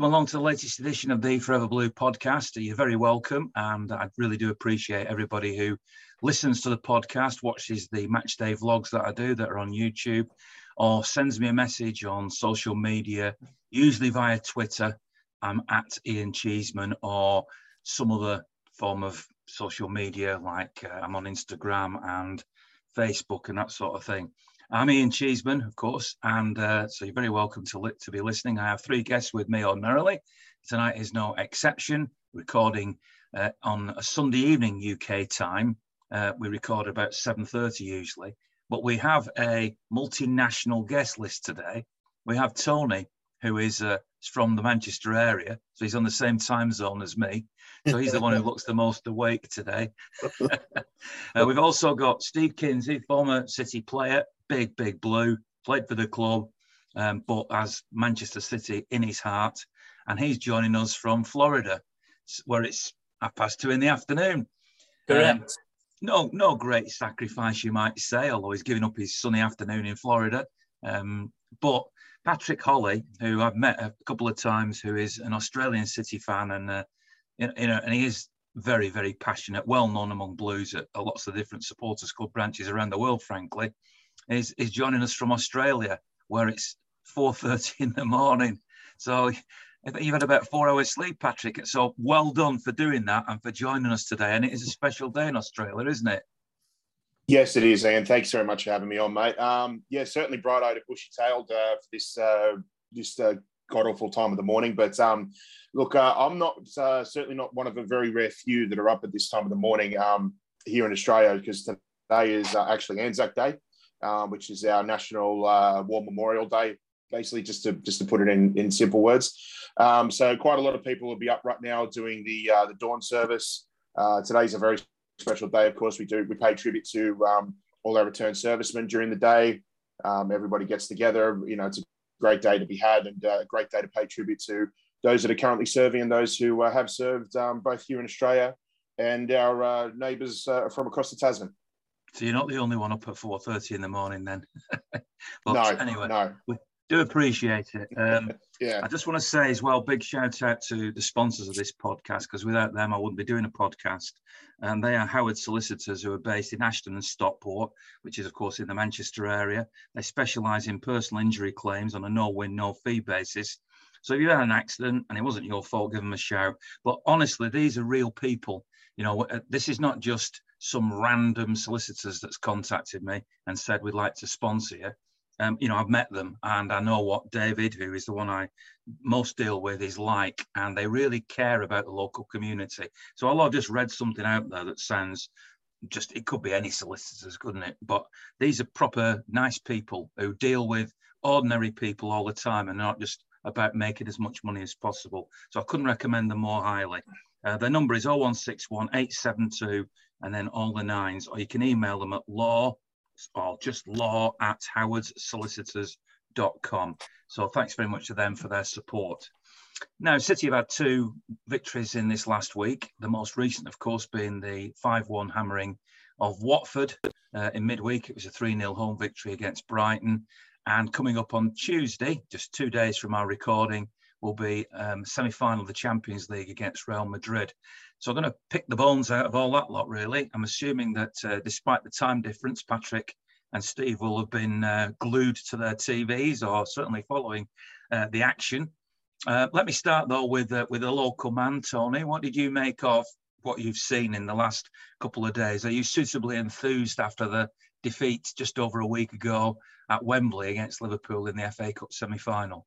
Welcome along to the latest edition of the Forever Blue podcast. You're very welcome, and I really do appreciate everybody who listens to the podcast, watches the match day vlogs that I do that are on YouTube, or sends me a message on social media, usually via Twitter. I'm at Ian Cheeseman or some other form of social media, like uh, I'm on Instagram and Facebook and that sort of thing. I'm Ian Cheeseman, of course, and uh, so you're very welcome to, li- to be listening. I have three guests with me ordinarily. Tonight is no exception. Recording uh, on a Sunday evening UK time. Uh, we record about 7:30 usually, but we have a multinational guest list today. We have Tony, who is uh, from the Manchester area, so he's on the same time zone as me. So he's the one who looks the most awake today. uh, we've also got Steve Kinsey, former City player, big, big blue, played for the club, um, but has Manchester City in his heart. And he's joining us from Florida, where it's half past two in the afternoon. Correct. Um, no, no great sacrifice, you might say, although he's giving up his sunny afternoon in Florida. Um, but Patrick Holly, who I've met a couple of times, who is an Australian City fan, and uh, you know, and he is very, very passionate, well known among Blues at lots of different supporters club branches around the world. Frankly, is, is joining us from Australia, where it's 4.30 in the morning. So you've had about four hours sleep, Patrick. So well done for doing that and for joining us today. And it is a special day in Australia, isn't it? Yes, it is, Ian. Thanks very much for having me on, mate. Um, yeah, certainly bright-eyed and bushy-tailed uh, for this uh, this uh, god awful time of the morning. But um, look, uh, I'm not uh, certainly not one of a very rare few that are up at this time of the morning um, here in Australia because today is uh, actually Anzac Day um, which is our National uh, War Memorial Day, basically just to just to put it in in simple words. Um, so quite a lot of people will be up right now doing the uh, the dawn service. Uh, today's a very special day. Of course, we do we pay tribute to um, all our returned servicemen during the day. Um, everybody gets together. You know, it's a great day to be had and uh, a great day to pay tribute to those that are currently serving and those who uh, have served um, both here in Australia and our uh, neighbours from across the Tasman. So you're not the only one up at 4.30 in the morning then. but no, anyway, no. we do appreciate it. Um, yeah. I just want to say as well, big shout out to the sponsors of this podcast, because without them, I wouldn't be doing a podcast. And they are Howard Solicitors, who are based in Ashton and Stockport, which is, of course, in the Manchester area. They specialise in personal injury claims on a no win, no fee basis. So if you had an accident and it wasn't your fault, give them a shout. But honestly, these are real people. You know, uh, this is not just some random solicitors that's contacted me and said we'd like to sponsor you. Um, you know, I've met them and I know what David, who is the one I most deal with, is like, and they really care about the local community. So I've just read something out there that sounds just, it could be any solicitors, couldn't it? But these are proper nice people who deal with ordinary people all the time and not just about making as much money as possible. So I couldn't recommend them more highly. Uh, their number is 0161 872 and then all the nines, or you can email them at law or just law at howardsolicitors.com. So thanks very much to them for their support. Now, City have had two victories in this last week. The most recent, of course, being the 5 1 hammering of Watford uh, in midweek. It was a 3 0 home victory against Brighton. And coming up on Tuesday, just two days from our recording, will be um, semi-final of the Champions League against Real Madrid. So I'm going to pick the bones out of all that lot, really. I'm assuming that uh, despite the time difference, Patrick and Steve will have been uh, glued to their TVs or certainly following uh, the action. Uh, let me start though with uh, with a local man, Tony. What did you make of what you've seen in the last couple of days? Are you suitably enthused after the defeat just over a week ago at Wembley against Liverpool in the FA Cup semi-final?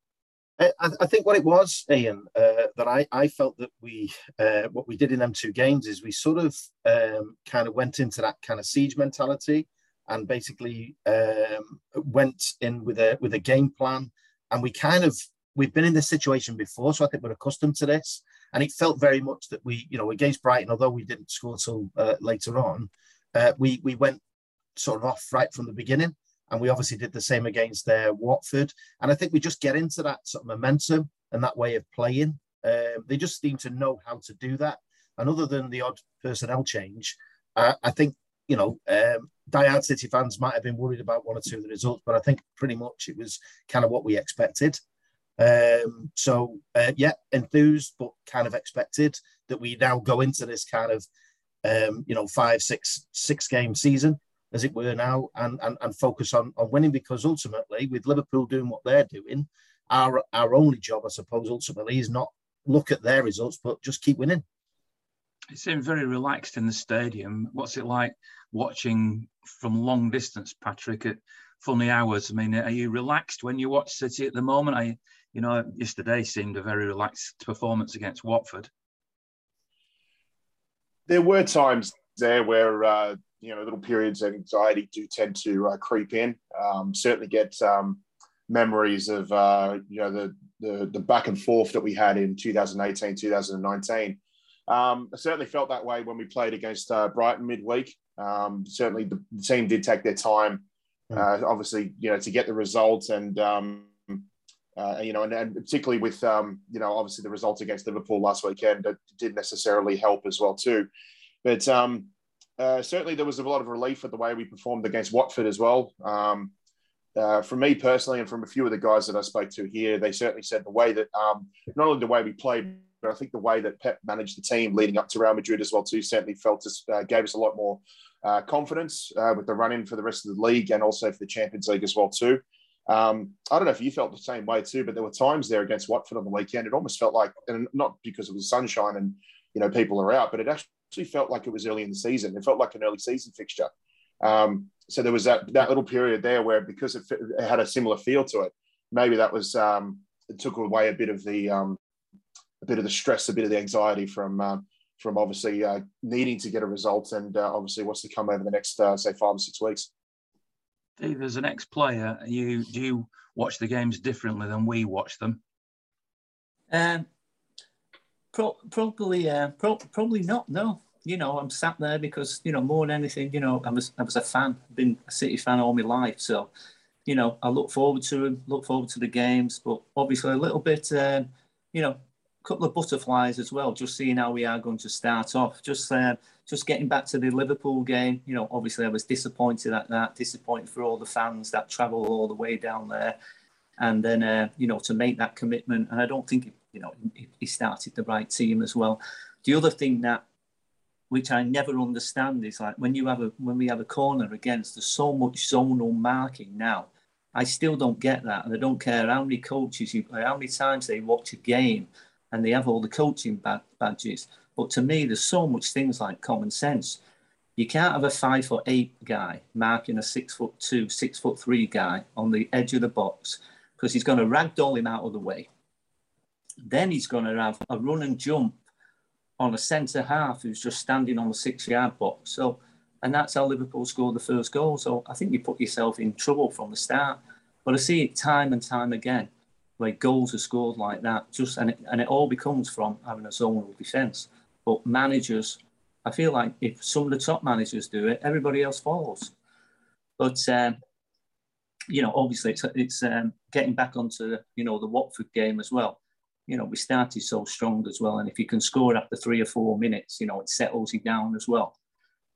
I, I, think what it was, Ian, uh, that I, I felt that we uh, what we did in them two games is we sort of um, kind of went into that kind of siege mentality and basically um, went in with a with a game plan, and we kind of we've been in this situation before, so I think we're accustomed to this, and it felt very much that we you know against Brighton, although we didn't score till uh, later on, uh, we we went sort of off right from the beginning and we obviously did the same against their Watford. And I think we just get into that sort of momentum and that way of playing. Um, they just seem to know how to do that. And other than the odd personnel change, uh, I think you know, um, City fans might have been worried about one or two of the results, but I think pretty much it was kind of what we expected. Um, so uh, yeah, enthused but kind of expected that we now go into this kind of um, you know five, six, six game season as it were now, and and, and focus on on winning because ultimately with Liverpool doing what they're doing, our our only job, I suppose, ultimately is not look at their results but just keep winning. It seemed very relaxed in the stadium. What's it like watching from long distance, Patrick? At funny hours. I mean, are you relaxed when you watch City at the moment? I, you know, yesterday seemed a very relaxed performance against Watford. There were times there where uh, you know little periods of anxiety do tend to uh, creep in. Um, certainly get um, memories of uh, you know the, the, the back and forth that we had in 2018, 2019. Um, I certainly felt that way when we played against uh, Brighton midweek. Um, certainly, the, team did take their time Hmm. uh, obviously, you know, to get the results and, um, uh, you know, and, and, particularly with, um, you know, obviously the results against Liverpool last weekend it did necessarily help as well too. But um, uh, certainly there was a lot of relief at the way we performed against Watford as well. Um, uh, from me personally, and from a few of the guys that I spoke to here, they certainly said the way that um, not only the way we played, but I think the way that Pep managed the team leading up to Real Madrid as well too certainly felt us uh, gave us a lot more uh, confidence uh, with the run in for the rest of the league and also for the Champions League as well too. Um, I don't know if you felt the same way too, but there were times there against Watford on the weekend. It almost felt like, and not because it was sunshine and you know people are out, but it actually felt like it was early in the season. It felt like an early season fixture. Um, so there was that that little period there where because it, it had a similar feel to it, maybe that was um, it took away a bit of the um, a bit of the stress, a bit of the anxiety from um, from obviously uh, needing to get a result and uh, obviously what's to come over the next uh, say five or six weeks. Steve, as an ex-player, you do you watch the games differently than we watch them? Um, pro- probably, uh, pro- probably not. No, you know, I'm sat there because you know more than anything, you know, I was I was a fan, been a City fan all my life, so you know, I look forward to them, look forward to the games, but obviously a little bit, um, you know, a couple of butterflies as well, just seeing how we are going to start off. Just uh, just getting back to the Liverpool game, you know, obviously I was disappointed at that, disappointed for all the fans that travel all the way down there. And then, uh, you know, to make that commitment. And I don't think, you know, he started the right team as well. The other thing that, which I never understand is like when you have a, when we have a corner against, there's so much zonal marking now. I still don't get that. And I don't care how many coaches you, how many times they watch a game and they have all the coaching badges. But to me, there's so much things like common sense. You can't have a five foot eight guy marking a six foot two, six foot three guy on the edge of the box because he's going to ragdoll him out of the way. Then he's going to have a run and jump on a centre half who's just standing on the six yard box. So, and that's how Liverpool scored the first goal. So I think you put yourself in trouble from the start. But I see it time and time again where goals are scored like that. Just and it, and it all becomes from having a zonal defence. But managers, I feel like if some of the top managers do it, everybody else follows. But um, you know, obviously, it's it's um, getting back onto you know the Watford game as well. You know, we started so strong as well, and if you can score after three or four minutes, you know, it settles you down as well.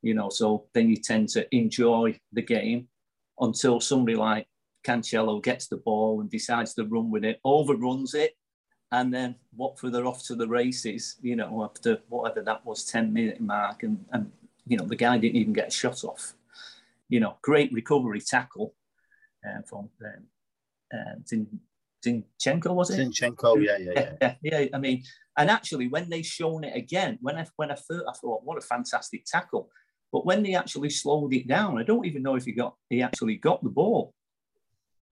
You know, so then you tend to enjoy the game until somebody like Cancelo gets the ball and decides to run with it, overruns it, and then Watford are off to the races, you know, after whatever that was, 10 minute mark, and, and you know, the guy didn't even get a shot off. You know, great recovery tackle uh, from um, uh, Zinchenko, was it? Zinchenko, yeah, yeah, yeah, yeah. I mean, and actually, when they shown it again, when I when I thought, I thought, what a fantastic tackle. But when they actually slowed it down, I don't even know if he got he actually got the ball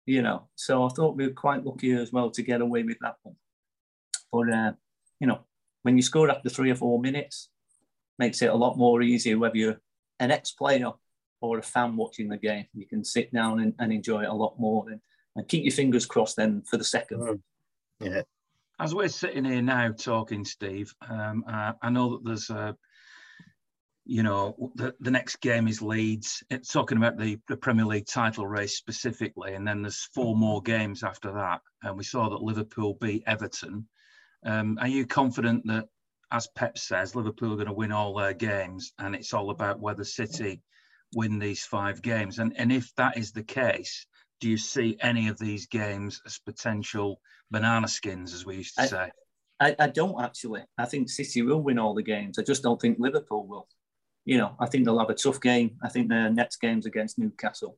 you know. So I thought we were quite lucky as well to get away with that one. But uh, you know, when you score after three or four minutes, makes it a lot more easier whether you're an ex-player or a fan watching the game. You can sit down and, and enjoy it a lot more and, and keep your fingers crossed then for the second. Mm. Yeah. As we're sitting here now talking, Steve, um, uh, I know that there's a you know, the, the next game is Leeds. It's talking about the, the Premier League title race specifically, and then there's four more games after that. And we saw that Liverpool beat Everton. Um, are you confident that, as Pep says, Liverpool are going to win all their games, and it's all about whether City win these five games? And and if that is the case, do you see any of these games as potential banana skins, as we used to I, say? I, I don't actually. I think City will win all the games. I just don't think Liverpool will. You know, I think they'll have a tough game. I think their next game's against Newcastle.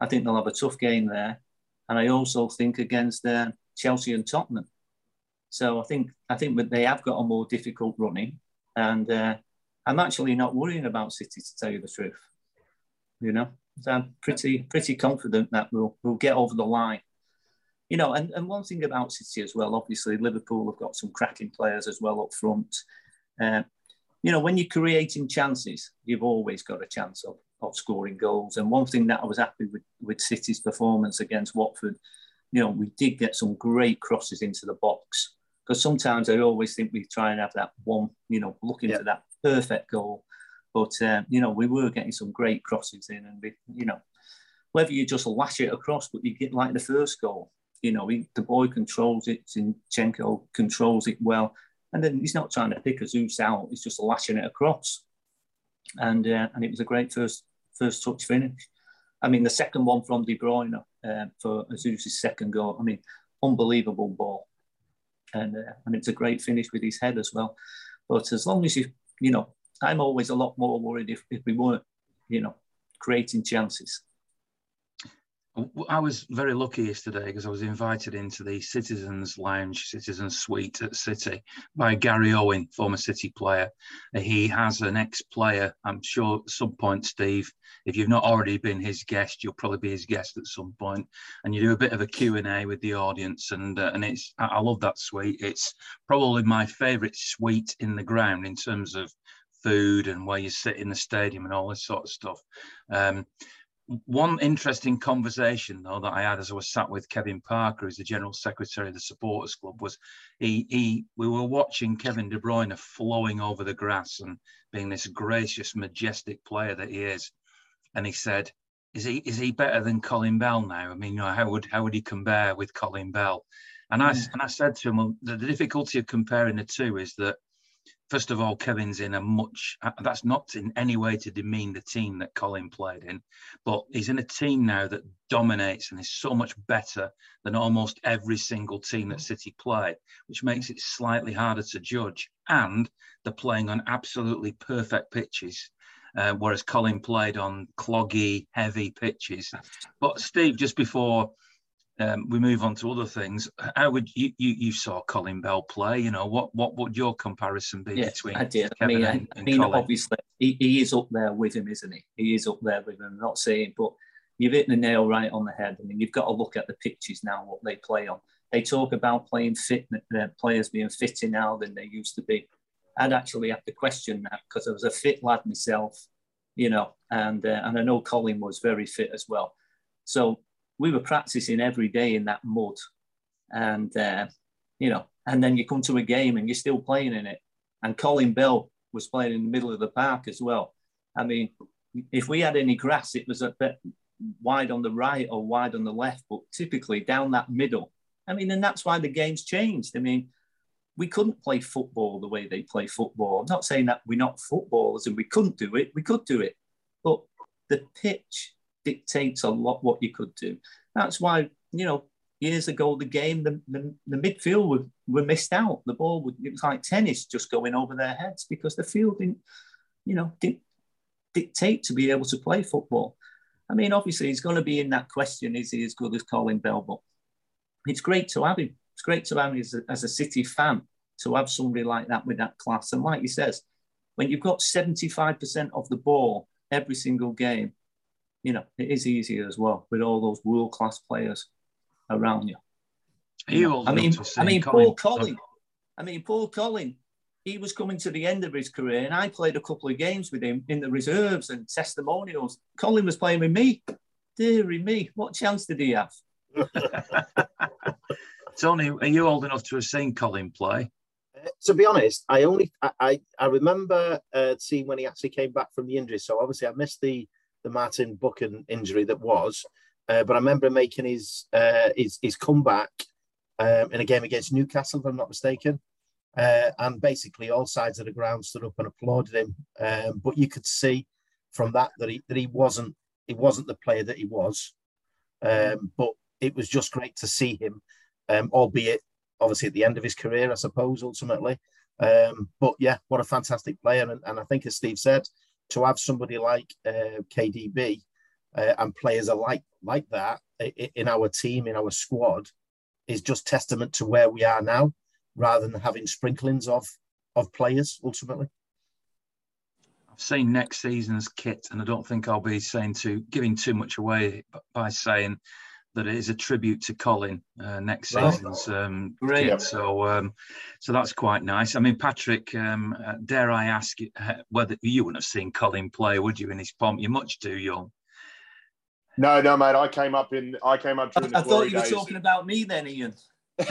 I think they'll have a tough game there, and I also think against uh, Chelsea and Tottenham. So I think I think that they have got a more difficult running, and uh, I'm actually not worrying about City to tell you the truth. You know, so I'm pretty pretty confident that we'll we'll get over the line. You know, and, and one thing about City as well, obviously Liverpool have got some cracking players as well up front. Uh, you know, when you're creating chances, you've always got a chance of, of scoring goals. And one thing that I was happy with with City's performance against Watford, you know, we did get some great crosses into the box because sometimes I always think we try and have that one, you know, looking yeah. for that perfect goal. But um, you know, we were getting some great crosses in, and we, you know, whether you just lash it across, but you get like the first goal. You know, he, the boy controls it. Zinchenko controls it well, and then he's not trying to pick a Jesus out. He's just lashing it across, and uh, and it was a great first first touch finish. I mean, the second one from De Bruyne uh, for Jesus's second goal. I mean, unbelievable ball and uh, and it's a great finish with his head as well. But as long as you, you know, I'm always a lot more worried if, if we weren't, you know, creating chances. I was very lucky yesterday because I was invited into the Citizens Lounge, Citizens Suite at City by Gary Owen, former City player. He has an ex-player. I'm sure at some point, Steve, if you've not already been his guest, you'll probably be his guest at some point. And you do a bit of a Q&A with the audience. And, uh, and it's I love that suite. It's probably my favourite suite in the ground in terms of food and where you sit in the stadium and all this sort of stuff. Um, one interesting conversation though that I had as I was sat with Kevin Parker, who's the general secretary of the supporters club, was he he we were watching Kevin De Bruyne flowing over the grass and being this gracious, majestic player that he is, and he said, "Is he is he better than Colin Bell now? I mean, you know, how would how would he compare with Colin Bell?" And I and I said to him, well, the, the difficulty of comparing the two is that first of all, Kevin's in a much, uh, that's not in any way to demean the team that Colin played in, but he's in a team now that dominates and is so much better than almost every single team that City play, which makes it slightly harder to judge. And they're playing on absolutely perfect pitches. Uh, whereas Colin played on cloggy, heavy pitches. But Steve, just before um, we move on to other things. How would you, you you saw Colin Bell play? You know, what what would your comparison be between? I did. Kevin I mean, and, I, mean, obviously he, he is up there with him, isn't he? He is up there with him. I'm not saying, but you've hit the nail right on the head. I mean, you've got to look at the pitches now, what they play on. They talk about playing fit, uh, players being fitter now than they used to be. I'd actually have to question that because I was a fit lad myself, you know, and uh, and I know Colin was very fit as well. So we were practicing every day in that mud, and uh, you know, and then you come to a game and you're still playing in it. And Colin Bell was playing in the middle of the park as well. I mean, if we had any grass, it was a bit wide on the right or wide on the left, but typically down that middle. I mean, and that's why the game's changed. I mean, we couldn't play football the way they play football. I'm not saying that we're not footballers and we couldn't do it. We could do it, but the pitch dictates a lot what you could do. That's why, you know, years ago, the game, the, the, the midfield were, were missed out. The ball, would, it was like tennis just going over their heads because the field didn't, you know, didn't dictate to be able to play football. I mean, obviously, he's going to be in that question is he as good as Colin Bell? But it's great to have him. It's great to have him as a, as a City fan to have somebody like that with that class. And like he says, when you've got 75% of the ball every single game, you know, it is easier as well with all those world class players around you. you know? I mean, I mean, Paul Collin. I mean, Paul Collin. He was coming to the end of his career, and I played a couple of games with him in the reserves and testimonials. Colin was playing with me. Deary me, what chance did he have? Tony, are you old enough to have seen Colin play? Uh, to be honest, I only I I, remember uh, seeing when he actually came back from the injury. So obviously, I missed the the Martin Buchan injury that was. Uh, but I remember making his uh, his, his comeback um, in a game against Newcastle, if I'm not mistaken. Uh, and basically, all sides of the ground stood up and applauded him. Um, but you could see from that that he that he wasn't he wasn't the player that he was. Um, but it was just great to see him, um, albeit obviously at the end of his career, I suppose, ultimately. Um, but yeah, what a fantastic player. And, and I think, as Steve said, to have somebody like uh, KDB uh, and players alike like that in our team, in our squad, is just testament to where we are now, rather than having sprinklings of of players ultimately. I've seen next season's kit, and I don't think I'll be saying to giving too much away by saying that it is a tribute to Colin uh, next right. season's um, Great. kit. So, um, so that's quite nice. I mean, Patrick, um, uh, dare I ask uh, whether you wouldn't have seen Colin play, would you, in his pomp? You're much too young. No, no, mate. I came up in. I came up during I, I thought you were talking about me then, Ian.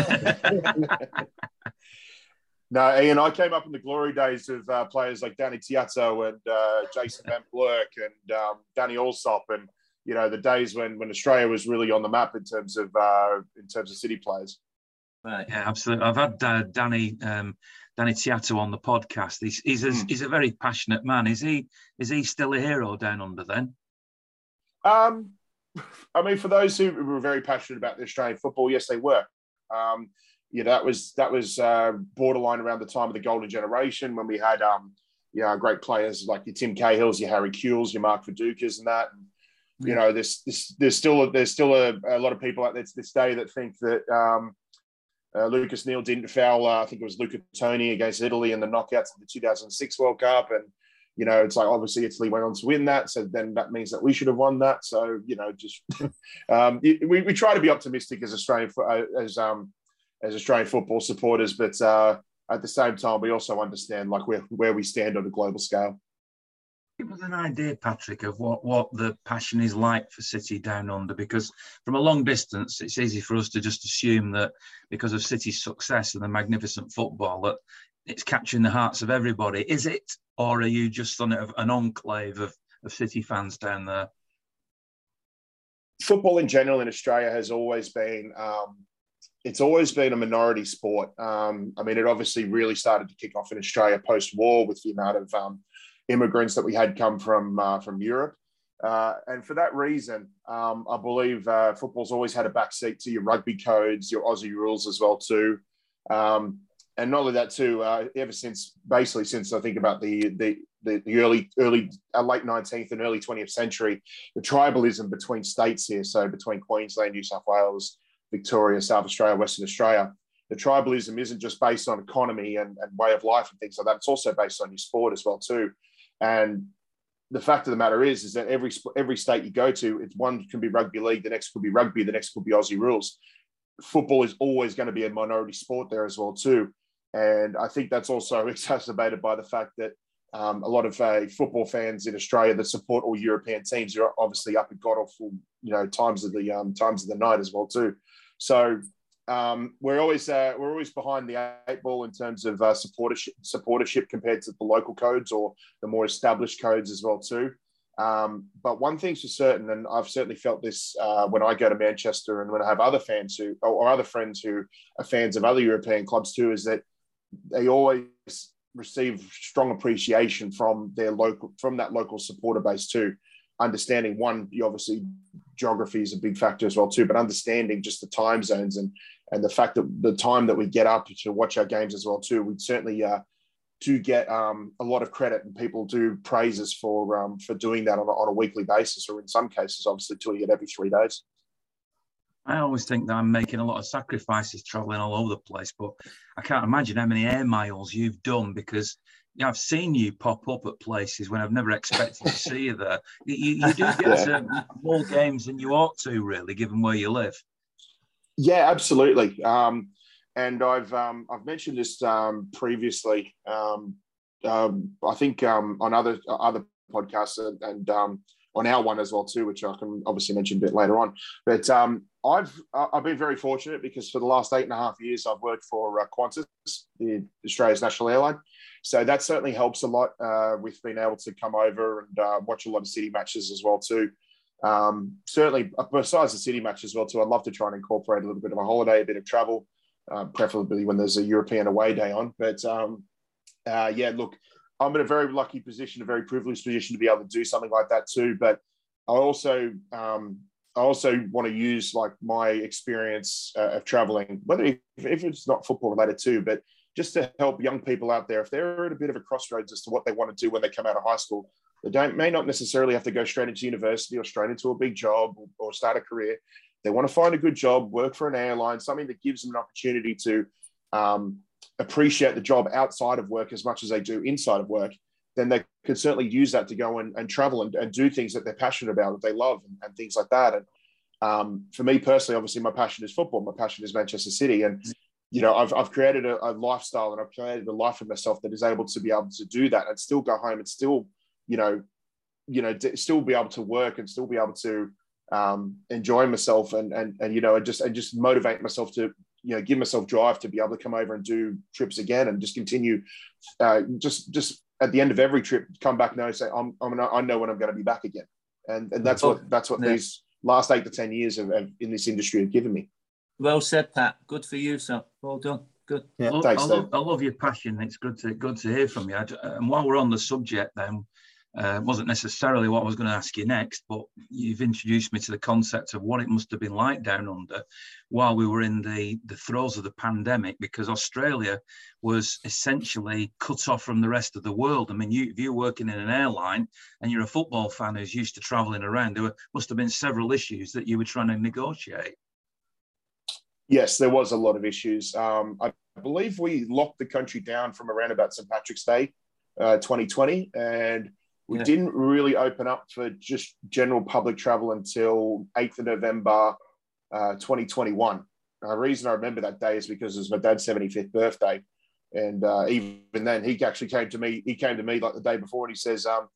no, Ian. I came up in the glory days of uh, players like Danny Tiatto and uh, Jason Van Blerk and um, Danny Allsopp and you know the days when when Australia was really on the map in terms of uh, in terms of city players. Right. Yeah, absolutely. I've had uh, Danny um, Danny Tiatto on the podcast. He's he's a, mm. he's a very passionate man. Is he is he still a hero down under then? Um, I mean, for those who were very passionate about the Australian football, yes, they were. Um, yeah, that was that was uh, borderline around the time of the golden generation when we had um, you know, great players like your Tim Cahills, your Harry Kewells, your Mark Vidukas, and that. And, you know, there's, there's, there's still a, there's still a, a, lot of people out there to this day that think that um, uh, Lucas Neill didn't foul. Uh, I think it was Luca Toni against Italy in the knockouts of the 2006 World Cup, and you know, it's like obviously Italy went on to win that, so then that means that we should have won that. So you know, just um, we, we try to be optimistic as Australian uh, as um, as Australian football supporters, but uh, at the same time, we also understand like where where we stand on a global scale. Give us an idea, Patrick, of what, what the passion is like for City Down Under, because from a long distance, it's easy for us to just assume that because of City's success and the magnificent football, that it's capturing the hearts of everybody. Is it, or are you just on an enclave of, of City fans down there? Football in general in Australia has always been um, it's always been a minority sport. Um, I mean, it obviously really started to kick off in Australia post-war with the amount of um, immigrants that we had come from uh, from Europe. Uh, and for that reason, um, I believe uh, football's always had a backseat to your rugby codes, your Aussie rules as well too. Um, and not only that too, uh, ever since basically since I think about the the, the, the early early uh, late 19th and early 20th century, the tribalism between states here, so between Queensland, New South Wales, Victoria, South Australia, Western Australia, the tribalism isn't just based on economy and, and way of life and things like that. It's also based on your sport as well too. And the fact of the matter is, is that every every state you go to, it's one can be rugby league, the next could be rugby, the next could be Aussie rules. Football is always going to be a minority sport there as well too, and I think that's also exacerbated by the fact that um, a lot of uh, football fans in Australia that support all European teams are obviously up at god awful, you know, times of the um, times of the night as well too. So um, we're always uh, we're always behind the eight ball in terms of uh, supportership, supportership compared to the local codes or the more established codes as well too. Um, but one thing's for certain, and I've certainly felt this uh, when I go to Manchester and when I have other fans who or, other friends who are fans of other European clubs too, is that they always receive strong appreciation from their local from that local supporter base too understanding one obviously geography is a big factor as well too but understanding just the time zones and and the fact that the time that we get up to watch our games as well too, we certainly uh, do get um, a lot of credit, and people do praise us for um, for doing that on a, on a weekly basis, or in some cases, obviously doing it every three days. I always think that I'm making a lot of sacrifices traveling all over the place, but I can't imagine how many air miles you've done because you know, I've seen you pop up at places when I've never expected to see you there. You, you do get to more games than you ought to, really, given where you live. Yeah, absolutely. Um, and I've um, I've mentioned this um, previously. Um, um, I think um, on other other podcasts and, and on our one as well too, which I can obviously mention a bit later on. But I've I've been very fortunate because for the last eight and a half years I've worked for uh, Qantas, the Australia's national airline. So that certainly helps a lot uh, with being able to come over and uh, watch a lot of city matches as well too. Um, certainly, uh, besides the city match as well, too, I'd love to try and incorporate a little bit of a holiday, a bit of travel, uh, preferably when there's a European away day on. But um, uh, yeah, look, I'm in a very lucky position, a very privileged position to be able to do something like that too. But I also, um, I also want to use like my experience uh, of traveling, whether if, if it's not football related too, but just to help young people out there if they're at a bit of a crossroads as to what they want to do when they come out of high school. They don't may not necessarily have to go straight into university or straight into a big job or, start a career. They want to find a good job, work for an airline, something that gives them an opportunity to um, appreciate the job outside of work as much as they do inside of work. Then they could certainly use that to go and, and travel and, and do things that they're passionate about, that they love, and, and things like that. And um, for me personally, obviously, my passion is football. My passion is Manchester City, and you know, I've, I've created a, a, lifestyle and I've created a life for myself that is able to be able to do that and still go home and still, you know, you know, still be able to work and still be able to um, enjoy myself and, and, and, you know, and just, and just motivate myself to, you know, give myself drive to be able to come over and do trips again and just continue, uh, just, just at the end of every trip, come back now and say, I'm, I'm, I know when I'm going to be back again. And, and that's what, that's what yeah. these last eight to 10 years of, of in this industry have given me. Well said, Pat. Good for you, sir. Well done. Good. Yeah, I, thanks, I, love, I love your passion. It's good to good to hear from you. And while we're on the subject, then uh, wasn't necessarily what I was going to ask you next, but you've introduced me to the concept of what it must have been like down under while we were in the, the throes of the pandemic, because Australia was essentially cut off from the rest of the world. I mean, you, if you're working in an airline and you're a football fan who's used to traveling around, there were, must have been several issues that you were trying to negotiate. Yes, there was a lot of issues. Um, I believe we locked the country down from around about St. Patrick's Day, uh, 2020, and we yeah. didn't really open up for just general public travel until 8th of November, uh, 2021. The reason I remember that day is because it was my dad's 75th birthday. And uh, even then, he actually came to me. He came to me like the day before, and he says, um,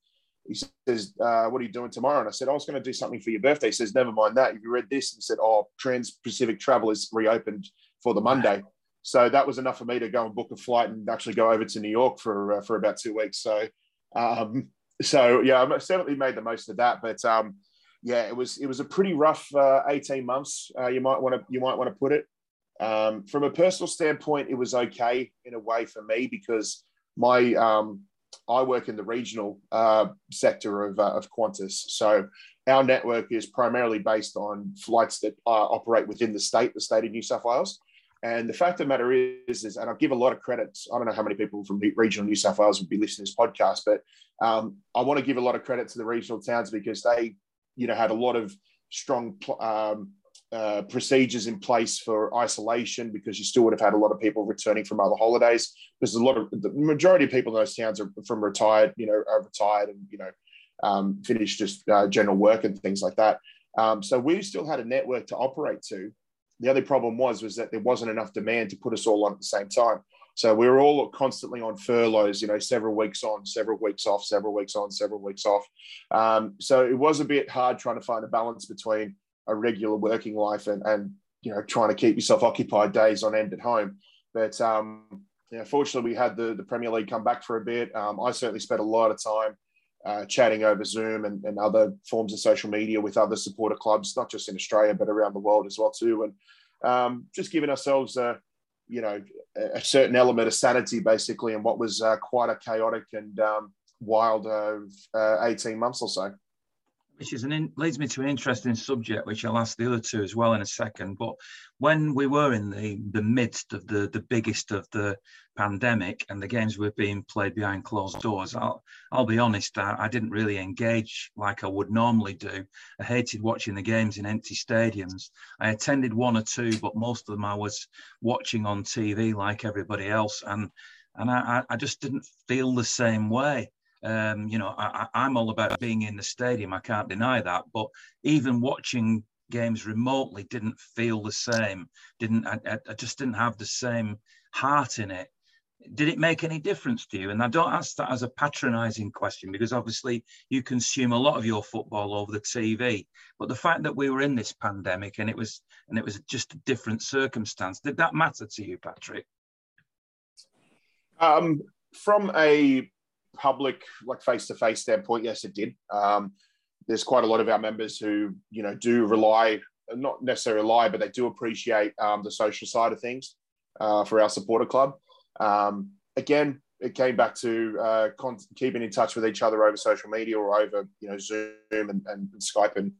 he says, uh, What are you doing tomorrow? And I said, I was going to do something for your birthday. He says, Never mind that. Have you read this? And said, Oh, Trans Pacific Travel is reopened for the Monday. So that was enough for me to go and book a flight and actually go over to New York for uh, for about two weeks. So, um, so yeah, I certainly made the most of that. But um, yeah, it was it was a pretty rough uh, eighteen months. Uh, you might want to you might want to put it. Um, from a personal standpoint, it was okay in a way for me because my um, I work in the regional uh, sector of, uh, of Qantas. So our network is primarily based on flights that uh, operate within the state, the state of New South Wales. And the fact of the matter is, is, and I give a lot of credit. I don't know how many people from regional New South Wales would be listening to this podcast, but um, I want to give a lot of credit to the regional towns because they, you know, had a lot of strong um, uh, procedures in place for isolation because you still would have had a lot of people returning from other holidays. There's a lot of the majority of people in those towns are from retired, you know, are retired and you know um, finished just uh, general work and things like that. Um, so we still had a network to operate to. The only problem was was that there wasn't enough demand to put us all on at the same time. So we were all constantly on furloughs, you know, several weeks on, several weeks off, several weeks on, several weeks off. Um, so it was a bit hard trying to find a balance between a regular working life and, and you know trying to keep yourself occupied days on end at home. But um, yeah, fortunately, we had the, the Premier League come back for a bit. Um, I certainly spent a lot of time uh, chatting over Zoom and, and other forms of social media with other supporter clubs, not just in Australia but around the world as well too, and um, just giving ourselves a you know a certain element of sanity basically in what was uh, quite a chaotic and um, wild uh, 18 months or so which is an in, leads me to an interesting subject, which I'll ask the other two as well in a second. But when we were in the, the midst of the, the biggest of the pandemic and the games were being played behind closed doors, I'll, I'll be honest, I, I didn't really engage like I would normally do. I hated watching the games in empty stadiums. I attended one or two, but most of them I was watching on TV like everybody else. And and I, I just didn't feel the same way. Um, you know, I, I'm all about being in the stadium. I can't deny that. But even watching games remotely didn't feel the same. Didn't I, I just didn't have the same heart in it. Did it make any difference to you? And I don't ask that as a patronizing question because obviously you consume a lot of your football over the TV. But the fact that we were in this pandemic and it was and it was just a different circumstance, did that matter to you, Patrick? Um, from a public, like face to face standpoint, yes, it did. Um, there's quite a lot of our members who, you know, do rely, not necessarily rely, but they do appreciate um, the social side of things uh, for our supporter club. Um, again, it came back to uh, con- keeping in touch with each other over social media or over, you know, Zoom and, and, Skype and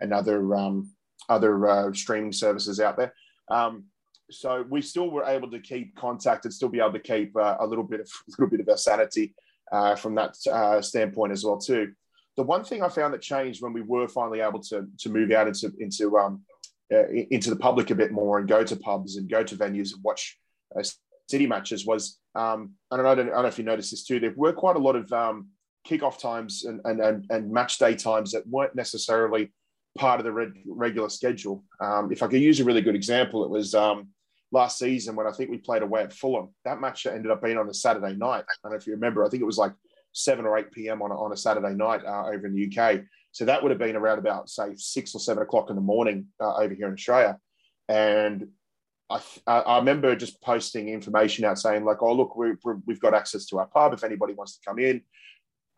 and other um, other uh, streaming services out there. Um, so we still were able to keep contact and still be able to keep uh, a little bit of a little bit of our sanity uh, from that uh, standpoint as well too. The one thing I found that changed when we were finally able to to move out into into um, uh, into the public a bit more and go to pubs and go to venues and watch uh, city matches was um, I don't know I don't, know if you noticed this too. There were quite a lot of um, kickoff times and, and, and, and match day times that weren't necessarily part of the regular schedule. Um, if I could use a really good example, it was um, last season when I think we played away at Fulham. That match ended up being on a Saturday night. I don't know if you remember. I think it was like 7 or 8 p.m. on a, on a Saturday night uh, over in the UK. So that would have been around about, say, 6 or 7 o'clock in the morning uh, over here in Australia. And I, I, remember just posting information out saying, like, oh, look, we we've got access to our pub. If anybody wants to come in,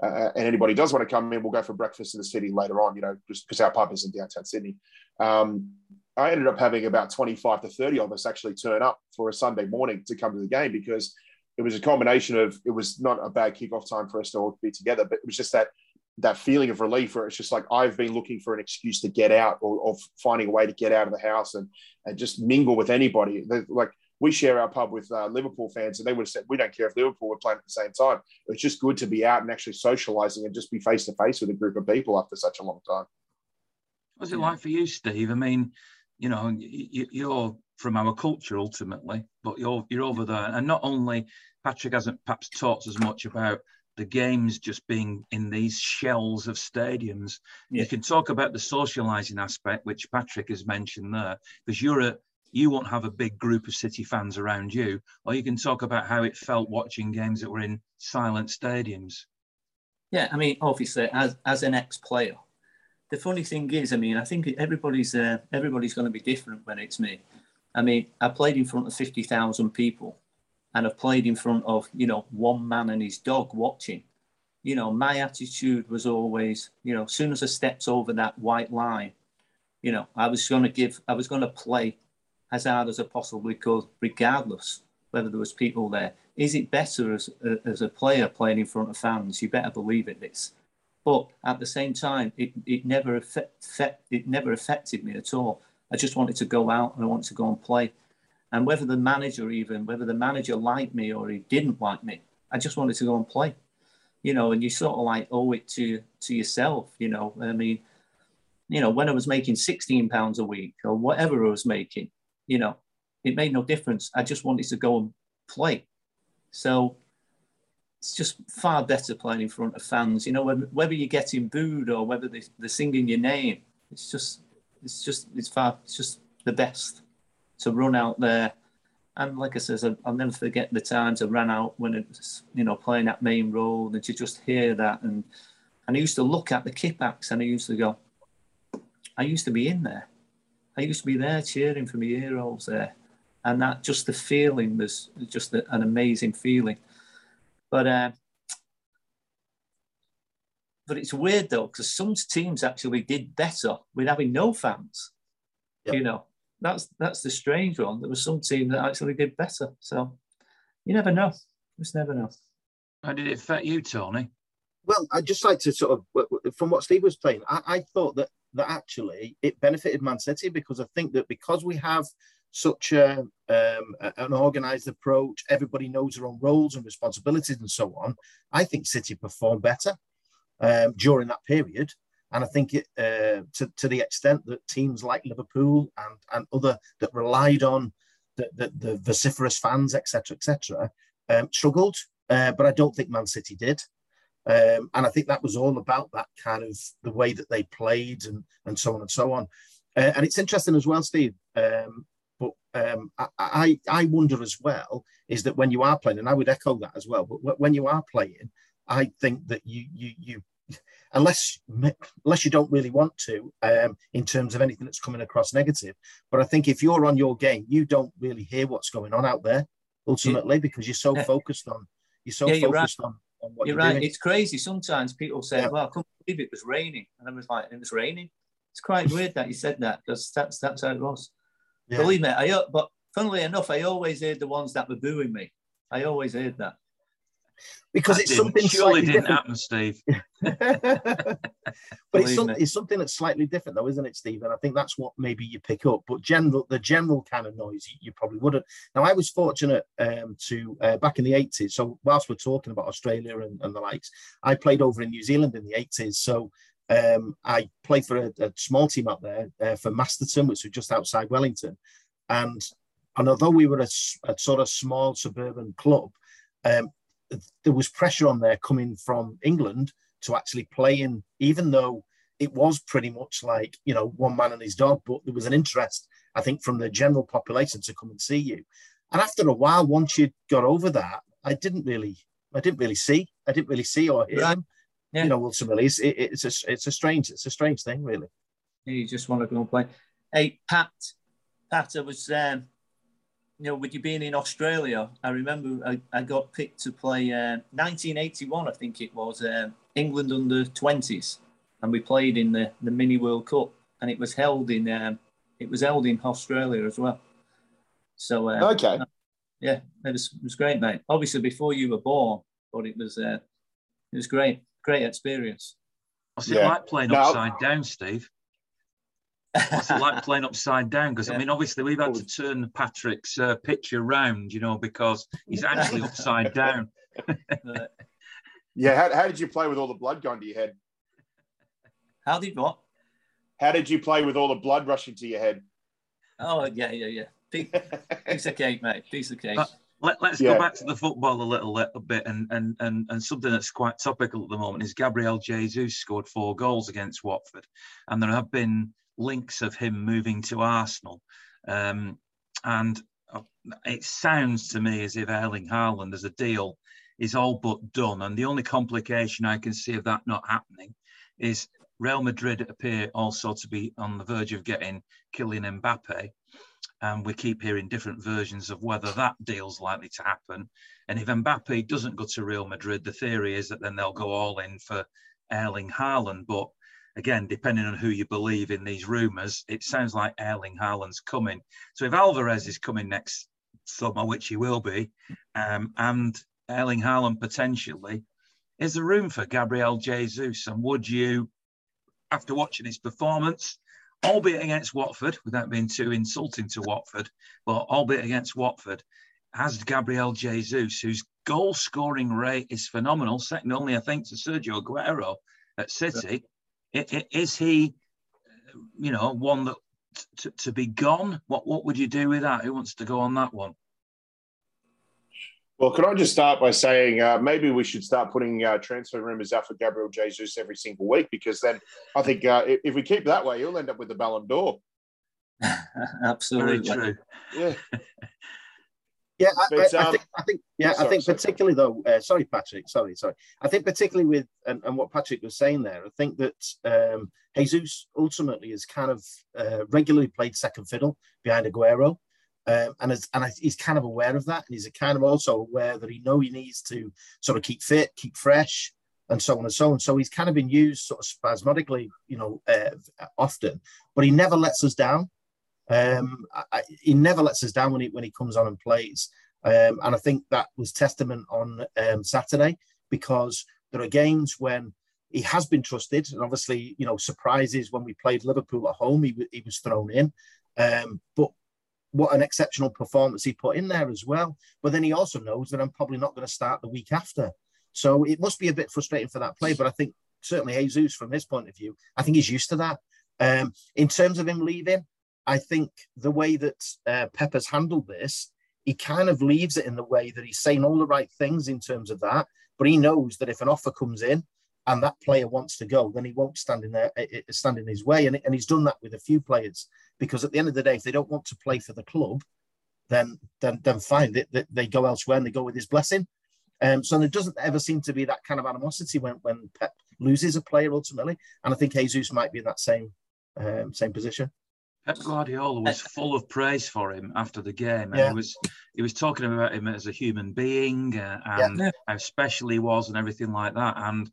uh, and anybody does want to come in, we'll go for breakfast in the city later on, you know, just because our pub is in downtown Sydney. Um, I ended up having about 25 to 30 of us actually turn up for a Sunday morning to come to the game because it was a combination of it was not a bad kickoff time for us to all be together, but it was just that that feeling of relief where it's just like I've been looking for an excuse to get out or, or finding a way to get out of the house and and just mingle with anybody. Like we share our pub with uh, Liverpool fans, and they would have said, "We don't care if Liverpool were playing at the same time." It's just good to be out and actually socialising and just be face to face with a group of people after such a long time. What's it like for you, Steve? I mean, you know, you're from our culture ultimately, but you're you're over there, and not only Patrick hasn't perhaps taught as much about the games just being in these shells of stadiums. Yeah. You can talk about the socializing aspect, which Patrick has mentioned there, because you're a you won't have a big group of City fans around you, or you can talk about how it felt watching games that were in silent stadiums. Yeah, I mean, obviously, as as an ex-player, the funny thing is, I mean, I think everybody's uh, everybody's going to be different when it's me. I mean, I played in front of fifty thousand people, and I've played in front of you know one man and his dog watching. You know, my attitude was always, you know, as soon as I stepped over that white line, you know, I was going to give, I was going to play as hard as I possibly could, regardless whether there was people there. Is it better as a, as a player playing in front of fans? You better believe it. it is. But at the same time, it, it never affect, it never affected me at all. I just wanted to go out and I wanted to go and play. And whether the manager even, whether the manager liked me or he didn't like me, I just wanted to go and play. You know, and you sort of like owe it to to yourself, you know. I mean, you know, when I was making 16 pounds a week or whatever I was making, you know, it made no difference. I just wanted to go and play. So it's just far better playing in front of fans. You know, whether you're getting booed or whether they're singing your name, it's just, it's just, it's far, it's just the best to run out there. And like I said, I'll never forget the times I ran out when it was, you know, playing that main role, and to just hear that. And, and I used to look at the Kippax and I used to go, I used to be in there. I used to be there cheering for my heroes there. And that just the feeling was just an amazing feeling. But uh, but it's weird though, because some teams actually did better with having no fans. Yep. You know, that's that's the strange one. There was some team that actually did better. So you never know. Just never know. How did it affect you, Tony? Well, I'd just like to sort of, from what Steve was saying, I, I thought that that actually it benefited Man City because I think that because we have such a, um, an organised approach, everybody knows their own roles and responsibilities and so on. I think City performed better um, during that period. And I think it, uh, to, to the extent that teams like Liverpool and, and other that relied on the, the, the vociferous fans, etc., etc., um, struggled. Uh, but I don't think Man City did. Um, and I think that was all about that kind of the way that they played and, and so on and so on. Uh, and it's interesting as well, Steve. Um, but um, I, I wonder as well is that when you are playing, and I would echo that as well. But when you are playing, I think that you you you unless unless you don't really want to um, in terms of anything that's coming across negative. But I think if you're on your game, you don't really hear what's going on out there ultimately because you're so focused on you're so yeah, focused right. on you're, you're, right. Doing. It's crazy. Sometimes people say, yeah. "Well, I couldn't believe it was raining," and I was like, "It was raining." It's quite weird that you said that because that's that's how it was. Yeah. Believe me, I but funnily enough, I always heard the ones that were booing me. I always heard that. because That it's didn't- something surely slightly didn't different. happen, Steve. but it's, some, it's something that's slightly different, though, isn't it, Steve? And I think that's what maybe you pick up. But general, the general kind of noise, you, you probably wouldn't. Now, I was fortunate um, to uh, back in the eighties. So whilst we're talking about Australia and, and the likes, I played over in New Zealand in the eighties. So um, I played for a, a small team out there uh, for Masterton, which was just outside Wellington, and and although we were a sort of small suburban club, um, there was pressure on there coming from England to actually play in, even though it was pretty much like you know one man and his dog, but there was an interest, I think, from the general population to come and see you. And after a while, once you got over that, I didn't really, I didn't really see, I didn't really see or hear Right. Them. Yeah. You know, ultimately, it's, it, it's a, it's a strange, it's a strange thing, really. You just want to go and play. Hey, Pat, Pat, I was, um, you know, with you being in Australia, I remember I, I got picked to play uh, 1981, I think it was, uh, England under 20s, and we played in the, the Mini World Cup, and it was held in um, it was held in Australia as well. So uh, Okay. yeah, it was, it was great, mate. Obviously before you were born, but it was uh, it was great, great experience. What's it Yeah. like playing No. upside down, Steve? What's it like playing upside down? Because I mean, obviously, we've had to turn Patrick's uh, picture round, you know, because he's actually upside down. Yeah. How, how did you play with all the blood going to your head? how did what? How did you play with all the blood rushing to your head? Oh yeah, yeah, yeah. Piece, piece of cake, mate. Piece of cake. But- Let, us Yeah. go back to the football a little, little bit, and, and and and something that's quite topical at the moment is Gabriel Jesus scored four goals against Watford, and there have been links of him moving to Arsenal, um, and uh, it sounds to me as if Erling Haaland as a deal is all but done, and the only complication I can see of that not happening is Real Madrid appear also to be on the verge of getting Kylian Mbappe and we keep hearing different versions of whether that deal's likely to happen. And if Mbappe doesn't go to Real Madrid, the theory is that then they'll go all in for Erling Haaland. But again, depending on who you believe in these rumours, it sounds like Erling Haaland's coming. So if Alvarez is coming next summer, which he will be, um, and Erling Haaland potentially, is there room for Gabriel Jesus? And would you, after watching his performance, albeit against Watford, without being too insulting to Watford, but albeit against Watford, has Gabriel Jesus, whose goal scoring rate is phenomenal, second only, I think, to Sergio Aguero at City. I- i- Is he, you know, one that to, to be gone? What what would you do with that? Who wants to go on that one? Well, can I just start by saying uh, maybe we should start putting uh, transfer rumors out for Gabriel Jesus every single week because then I think uh, if, if we keep that way, he'll end up with the Ballon d'Or. Very Absolutely. true. Yeah. Yeah, I, But, I, I um, think. I think. Yeah, sorry, I think sorry. particularly though. Uh, sorry, Patrick. Sorry, sorry. I think particularly with and, and what Patrick was saying there. I think that um, Jesus ultimately has kind of uh, regularly played second fiddle behind Aguero, um, and is, and he's kind of aware of that, and he's kind of also aware that he know he needs to sort of keep fit, keep fresh, and so on and so on. So he's kind of been used sort of spasmodically, you know, uh, often, but he never lets us down. Um, I, he never lets us down when he when he comes on and plays. Um, and I think that was testament on um, Saturday because there are games when he has been trusted, and obviously, you know, surprises when we played Liverpool at home, he, he was thrown in. Um, but what an exceptional performance he put in there as well. But then he also knows that I'm probably not going to start the week after. So it must be a bit frustrating for that play. But I think certainly Jesus, from his point of view, I think he's used to that. Um, in terms of him leaving, I think the way that uh, Pepper's handled this, he kind of leaves it in the way that he's saying all the right things in terms of that, but he knows that if an offer comes in and that player wants to go, then he won't stand in there, eh, eh, stand in his way, and, and he's done that with a few players because at the end of the day, if they don't want to play for the club, then then then fine, they, they, they go elsewhere and they go with his blessing. Um, so there doesn't ever seem to be that kind of animosity when when Pep loses a player ultimately, and I think Jesus might be in that same um, same position. Pep Guardiola was full of praise for him after the game, and Yeah. he was he was talking about him as a human being uh, and Yeah. how special he was and everything like that. And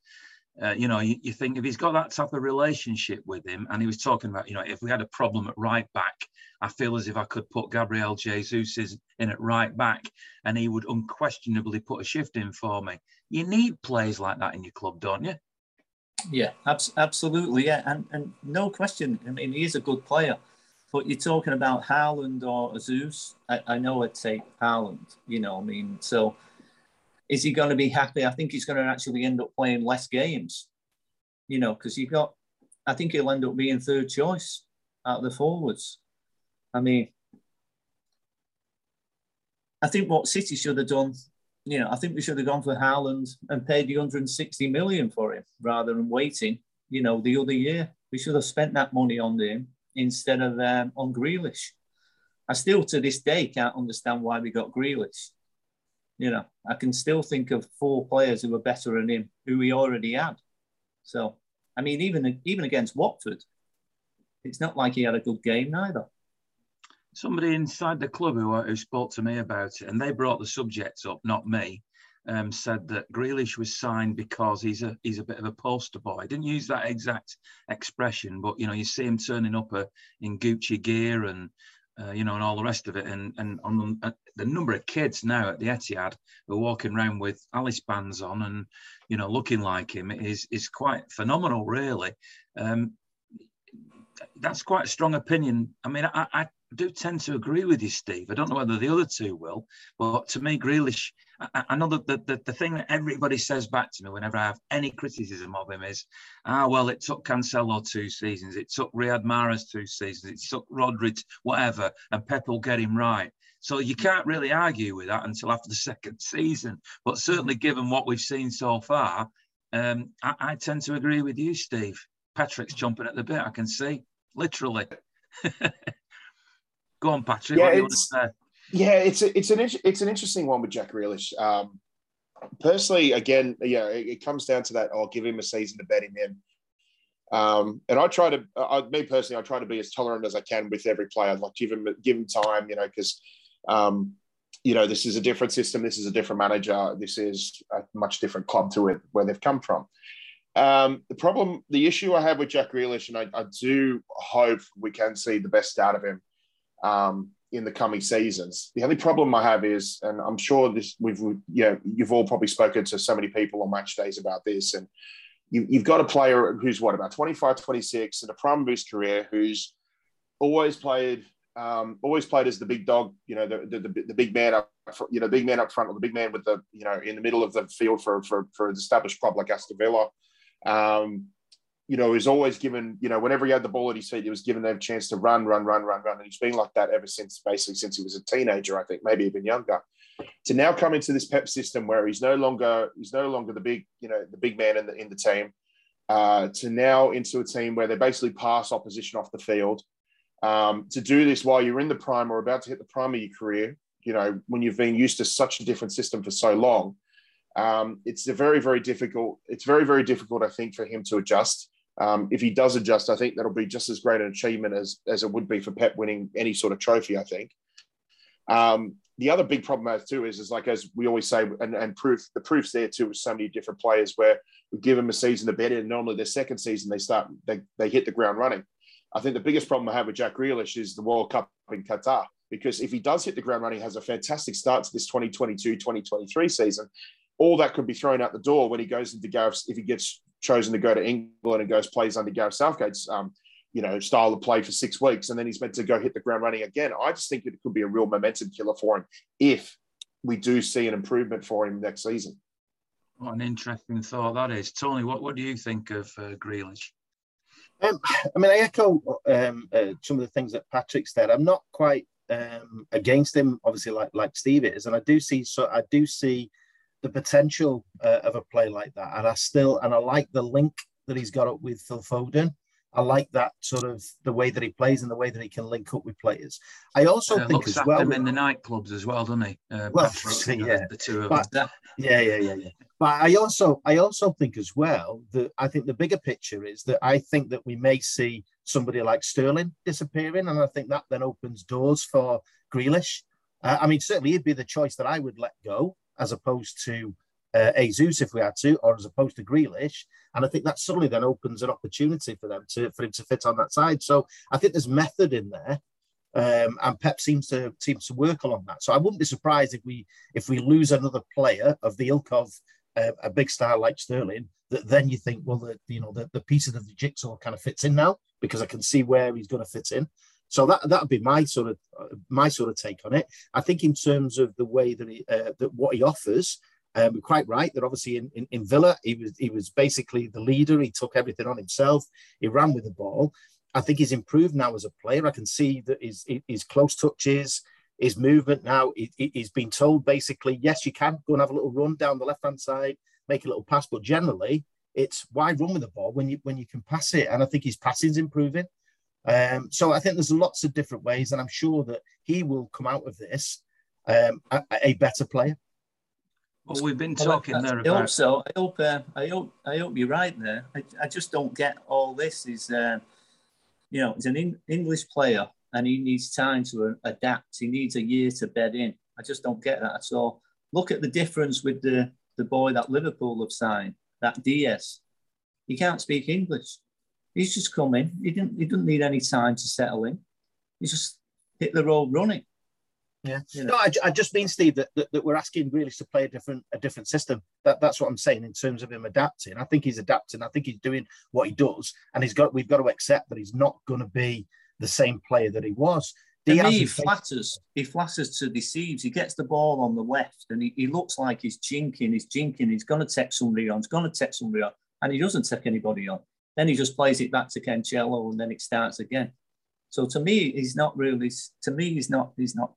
Uh, you know, you, you, think if he's got that type of relationship with him, and he was talking about, you know, if we had a problem at right back, I feel as if I could put Gabriel Jesus in at right back, and he would unquestionably put a shift in for me. You need players like that in your club, don't you? Yeah, abs- absolutely. Yeah, and and no question. I mean, he is a good player, but you're talking about Haaland or Jesus. I, I know I'd say Haaland. You know, I mean, so is he going to be happy? I think he's going to actually end up playing less games, you know, because you've got, I think he'll end up being third choice out of the forwards. I mean, I think what City should have done, you know, I think we should have gone for Haaland and paid the 160 million for him rather than waiting, you know, the other year. We should have spent that money on him instead of um, on Grealish. I still to this day can't understand why we got Grealish. You know, I can still think of four players who were better than him, who he already had. So, I mean, even even against Watford, it's not like he had a good game neither. Somebody inside the club who, who spoke to me about it, and they brought the subject up, not me, um, said that Grealish was signed because he's a he's a bit of a poster boy. I didn't use that exact expression, but you know, you see him turning up a, uh, in Gucci gear and uh, you know, and all the rest of it. And and on uh, the number of kids now at the Etihad who are walking around with Alice bands on and you know looking like him is is quite phenomenal, really. Um, that's quite a strong opinion. I mean, I, I do tend to agree with you, Steve. I don't know whether the other two will, but to me, Grealish, I, I know that the, the, the, thing that everybody says back to me whenever I have any criticism of him is, ah, well, it took Cancelo two seasons, it took Riyad Mahrez two seasons, it took Rodri, whatever, and Pep will get him right. So you can't really argue with that until after the second season. But certainly, given what we've seen so far, um, I, I tend to agree with you, Steve. Patrick's jumping at the bit. I can see, literally. Go on, Patrick. Yeah, it's, yeah, it's a, it's an it's an interesting one with Jack Grealish. Um, personally, again, yeah, it, it, comes down to that. I'll give him a season to bet him in. Um, and I try to, I, me personally, I try to be as tolerant as I can with every player. Like give him give him time, you know, because um, you know this is a different system. This is a different manager. This is a much different club to it where they've come from. Um, the problem, the issue I have with Jack Grealish, and I, I do hope we can see the best out of him um, in the coming seasons. The only problem I have is, and I'm sure this we've yeah you've all probably spoken to so many people on match days about this, and you, have got a player who's what about 25, 26 in the prime of his career, who's always played. Um, always played as the big dog, you know, the, the, the, big man up, you know, big man up front, or the big man with the, you know, in the middle of the field for for, for an established club like Aston Villa. Um, you know, is always given, you know, whenever he had the ball at his feet, he was given a chance to run, run, run, run, run. And he's been like that ever since, basically, since he was a teenager, I think, maybe even younger. To now come into this pep system where he's no longer, he's no longer the big, you know, the big man in the in the team, uh, to now into a team where they basically pass opposition off the field. Um, to do this while you're in the prime or about to hit the prime of your career, you know, when you've been used to such a different system for so long, um, it's a very, very difficult. It's very, very difficult, I think, for him to adjust. Um, if he does adjust, I think that'll be just as great an achievement as, as it would be for Pep winning any sort of trophy, I think. Um, the other big problem I have too is, is like as we always say, and, and proof the proof's there too with so many different players where we give them a season to bet in. Normally their second season they start they, they hit the ground running. I think the biggest problem I have with Jack Grealish is the World Cup in Qatar because if he does hit the ground running, has a fantastic start to this 2022-2023 season, all that could be thrown out the door when he goes into Gareth if he gets chosen to go to England and goes plays under Gareth Southgate's um, you know style of play for six weeks, and then he's meant to go hit the ground running again. I just think it could be a real momentum killer for him if we do see an improvement for him next season. What an interesting thought that is, Tony. What what do you think of uh, Grealish? Um, I mean, I echo um, uh, some of the things that Patrick said. I'm not quite um, against him, obviously, like like Steve is, and I do see so I do see the potential uh, of a play like that. And I still, and I like the link that he's got up with Phil Foden. I like that sort of the way that he plays and the way that he can link up with players. I also uh, think as well him in the nightclubs as well, doesn't he? Uh, well, Patrick, yeah, the two of but, them. Yeah, yeah, yeah, yeah. But I also, I also think as well that I think the bigger picture is that I think that we may see somebody like Sterling disappearing, and I think that then opens doors for Grealish. Uh, I mean, certainly he'd be the choice that I would let go as opposed to uh, Jesus if we had to, or as opposed to Grealish. And I think that suddenly then opens an opportunity for them to for him to fit on that side. So I think there's method in there. Um, and Pep seems to seems to work along that. So I wouldn't be surprised if we if we lose another player of the ilk of uh, a big star like Sterling. That then you think, well, the you know the, the pieces of the jigsaw kind of fits in now because I can see where he's going to fit in. So that that would be my sort of my sort of take on it. I think in terms of the way that he uh, that what he offers, um, quite right that obviously in, in, in, Villa he was he was basically the leader. He took everything on himself. He ran with the ball. I think he's improved now as a player. I can see that his, his close touches, his movement now, he, he's been told basically, yes, you can go and have a little run down the left hand side, make a little pass, but generally it's why run with the ball when you when you can pass it. And I think his passing's improving. Um, so I think there's lots of different ways, and I'm sure that he will come out of this um, a, a better player. Well, we've been talking there about. I hope so. I hope. Uh, I hope. I hope you're right there. I, I just don't get all this. Is uh, you know, he's an in, English player and he needs time to adapt. He needs a year to bed in. I just don't get that at all. Look at the difference with the, the boy that Liverpool have signed, that Diaz. He can't speak English. He's just come in. He didn't. He didn't need any time to settle in. He just hit the road running. Yeah. You know? No, I, I, just mean, Steve, that, that, that, we're asking Grealish to play a different a different system. That, that's what I'm saying in terms of him adapting. I think he's adapting. I think he's doing what he does, and he's got we've got to accept that he's not going to be the same player that he was. To me, he flatters. He flatters to deceive. He gets the ball on the left, and he, he looks like he's jinking. He's jinking. He's going to take somebody on. He's going to take somebody on, and he doesn't take anybody on. Then he just plays it back to Cancelo, and then it starts again. So to me, he's not really. To me, he's not. He's not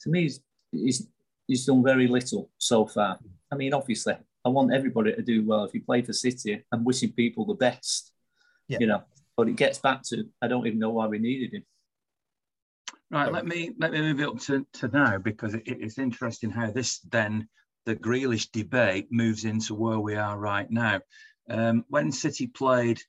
to me, he's, he's, he's done very little so far. I mean, obviously, I want everybody to do well. If you play for City, I'm wishing people the best, yeah. you know. But it gets back to I don't even know why we needed him. Right, let me let me move it up to, to now because it, it's interesting how this then the Grealish debate moves into where we are right now. Um, when City played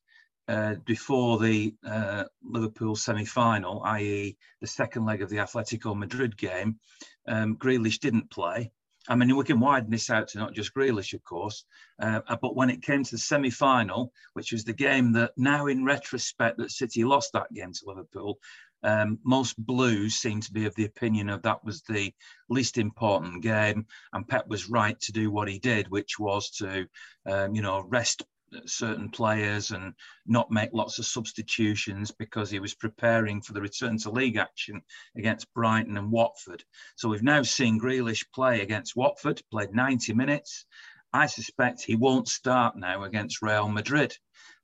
uh, before the uh, Liverpool semi-final, i.e., the second leg of the Atletico Madrid game, um, Grealish didn't play. I mean, we can widen this out to not just Grealish, of course, uh, uh, but when it came to the semi-final, which was the game that now, in retrospect, that City lost that game to Liverpool, um, most Blues seem to be of the opinion of that was the least important game, and Pep was right to do what he did, which was to, um, you know, rest certain players and not make lots of substitutions because he was preparing for the return to league action against Brighton and Watford. So we've now seen Grealish play against Watford, played 90 minutes. I suspect he won't start now against Real Madrid,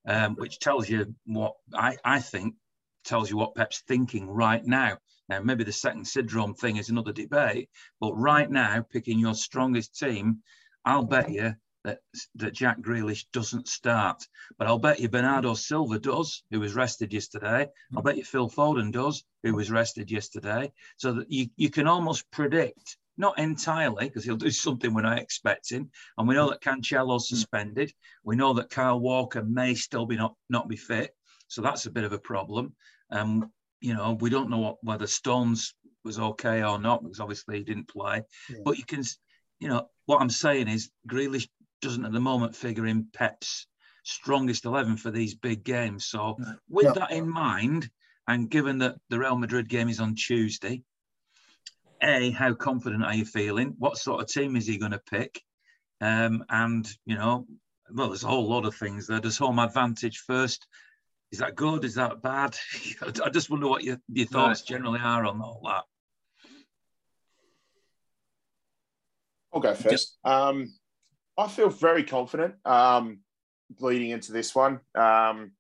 um, which tells you what I, I think tells you what Pep's thinking right now. Now, maybe the second syndrome thing is another debate, but right now, picking your strongest team, I'll bet you that, that Jack Grealish doesn't start. But I'll bet you Bernardo Silva does, who was rested yesterday. I'll bet you Phil Foden does, who was rested yesterday. So that you, you can almost predict, not entirely, because he'll do something we're not expecting. And we know that Cancelo's hmm. suspended. We know that Kyle Walker may still be not, not be fit. So that's a bit of a problem. Um, you know, we don't know what, whether Stones was okay or not, because obviously he didn't play. Yeah. But you can, you know, what I'm saying is Grealish doesn't at the moment figure in Pep's strongest 11 for these big games. So, with yeah. that in mind, and given that the Real Madrid game is on Tuesday, A, how confident are you feeling? What sort of team is he going to pick? Um, and, you know, well, there's a whole lot of things there. Does home advantage first? Is that good? Is that bad? I just wonder what your, your thoughts right. generally are on all that. I'll go first. Just, um, I feel very confident um, leading into this one. Um,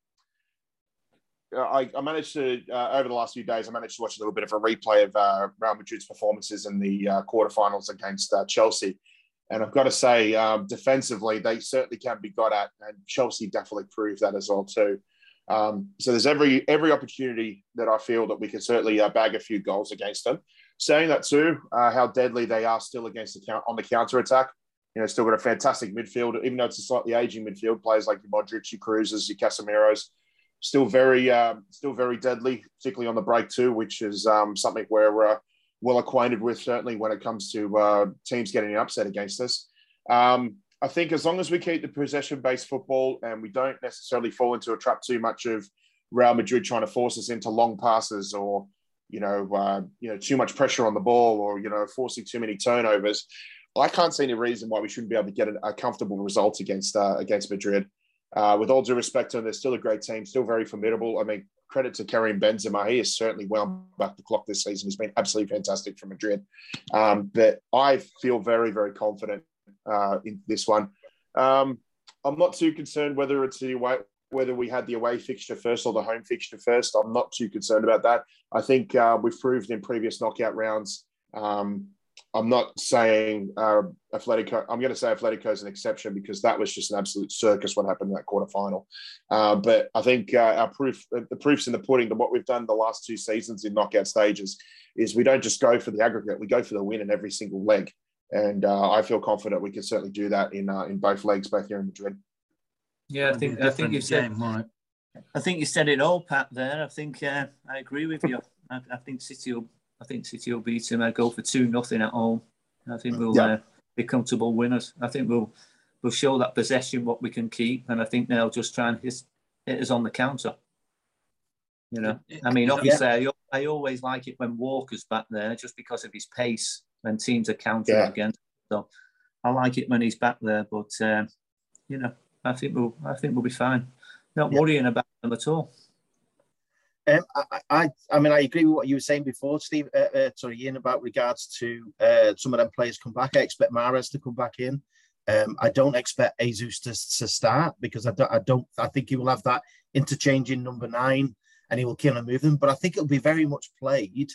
I, I, managed to uh, over the last few days. I managed to watch a little bit of a replay of uh, Real Madrid's performances in the uh, quarterfinals against uh, Chelsea, and I've got to say, um, defensively, they certainly can be got at, and Chelsea definitely proved that as well too. Um, so there's every every opportunity that I feel that we can certainly uh, bag a few goals against them. Saying that too, uh, how deadly they are still against the count on the counter attack you know, still got a fantastic midfield, even though it's a slightly aging midfield. Players like your Modric, your Krooses, your Casemiros, still very, um, still very deadly, particularly on the break too, which is um, something where we're well acquainted with certainly when it comes to uh, teams getting an upset against us. Um, I think as long as we keep the possession-based football and we don't necessarily fall into a trap too much of Real Madrid trying to force us into long passes or you know uh, you know too much pressure on the ball or you know forcing too many turnovers, I can't see any reason why we shouldn't be able to get a, comfortable result against uh, against Madrid. Uh, with all due respect to them, they're still a great team, still very formidable. I mean, credit to Karim Benzema. He has certainly wound back the clock this season. He's been absolutely fantastic for Madrid. Um, but I feel very, very confident uh, in this one. Um, I'm not too concerned whether it's the away, whether we had the away fixture first or the home fixture first. I'm not too concerned about that. I think uh, we've proved in previous knockout rounds. Um, I'm not saying uh, Atletico. I'm going to say Atletico is an exception because that was just an absolute circus what happened in that quarterfinal. Uh, but I think uh, our proof, the proof's in the pudding. That what we've done the last two seasons in knockout stages is we don't just go for the aggregate. We go for the win in every single leg. And uh, I feel confident we can certainly do that in uh, in both legs, both here in Madrid. Yeah, I think I think you said right. I think you said it all, Pat. There, I think uh, I agree with you. I, I, think City will. I think City will beat him. I go for two nothing at home. I think we'll yeah. uh, be comfortable winners. I think we'll we'll show that possession what we can keep, and I think they'll just try and hit, hit us on the counter. You know, I mean, obviously, yeah. I, I always like it when Walker's back there, just because of his pace when teams are countering yeah. against. So I like it when he's back there, but um, you know, I think we'll I think we'll be fine. Not yeah. worrying about them at all. Um, I, I, I, mean, I agree with what you were saying before, Steve. Uh, uh, sorry, Ian, about regards to uh, some of them players come back. I expect Mahrez to come back in. Um, I don't expect Jesus to, to start because I don't, I don't. I think he will have that interchanging number nine, and he will kill and move them. But I think it'll be very much played.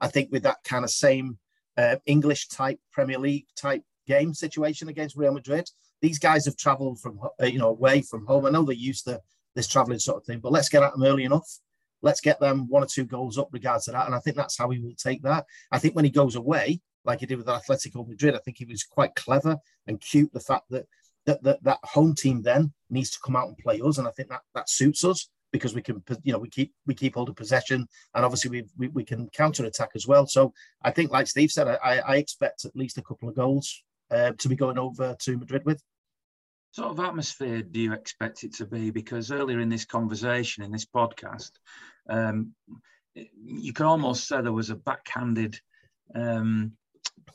I think with that kind of same uh, English type Premier League type game situation against Real Madrid. These guys have travelled from uh, you know away from home. I know they're used to this travelling sort of thing, but let's get at them early enough. Let's get them one or two goals up regards to that, and I think that's how he will take that. I think when he goes away, like he did with Atletico Madrid, I think he was quite clever and cute. The fact that that that, that home team then needs to come out and play us, and I think that that suits us because we can, you know, we keep we keep hold of possession, and obviously we we, we can counter attack as well. So I think, like Steve said, I, I expect at least a couple of goals uh, to be going over to Madrid with. Sort of atmosphere do you expect it to be? Because earlier in this conversation, in this podcast, um, you can almost say there was a backhanded, um,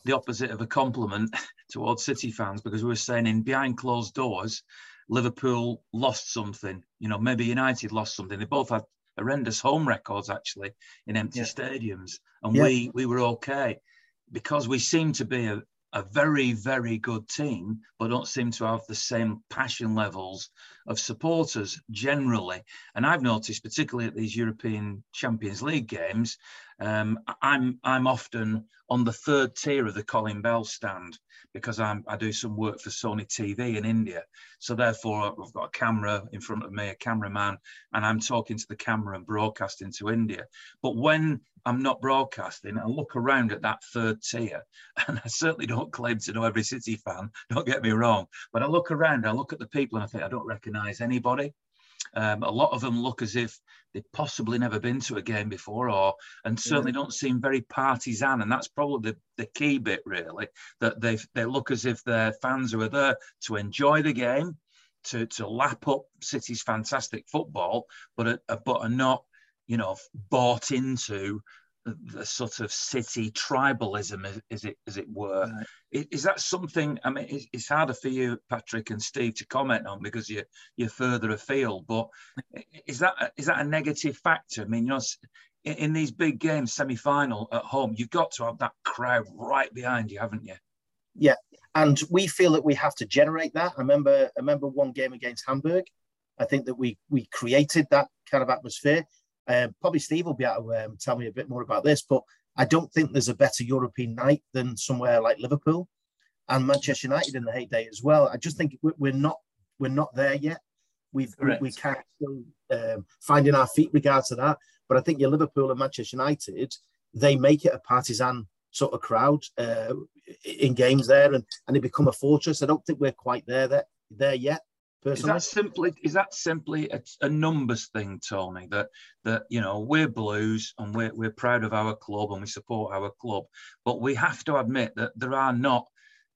the opposite of a compliment towards City fans because we were saying in behind closed doors, Liverpool lost something. You know, maybe United lost something. They both had horrendous home records actually in empty yeah. stadiums, and yeah. we we were okay because we seem to be a, a very very good team, but don't seem to have the same passion levels of supporters generally. And I've noticed, particularly at these European Champions League games, um, I'm I'm often on the third tier of the Colin Bell stand because I'm, I do some work for Sony TV in India. So therefore, I've got a camera in front of me, a cameraman, and I'm talking to the camera and broadcasting to India. But when I'm not broadcasting, I look around at that third tier, and I certainly don't claim to know every City fan. Don't get me wrong, but I look around, I look at the people, and I think I don't recognise anybody. Um, a lot of them look as if they've possibly never been to a game before, or and certainly yeah. don't seem very partisan. And that's probably the, the key bit, really, that they they look as if their fans who are there to enjoy the game, to to lap up City's fantastic football, but are, but are not, you know, bought into the sort of city tribalism, as, it as it were. Right. Is, that something? I mean, it's, it's, harder for you, Patrick and Steve, to comment on because you're you're further afield. But is that is that a negative factor? I mean, you know, in, in these big games, semi-final at home, you've got to have that crowd right behind you, haven't you? Yeah, and we feel that we have to generate that. I remember I remember one game against Hamburg. I think that we we created that kind of atmosphere. Um, probably Steve will be able to um, tell me a bit more about this, but I don't think there's a better European night than somewhere like Liverpool and Manchester United in the heyday as well. I just think we're not we're not there yet. We've Correct. we, we can't still um, finding our feet regards to that. But I think your Liverpool and Manchester United they make it a partisan sort of crowd uh, in games there, and and they become a fortress. I don't think we're quite there there, there yet. Personally. Is that simply is that simply a, a, numbers thing, Tony? That that you know we're Blues and we're we're proud of our club and we support our club, but we have to admit that there are not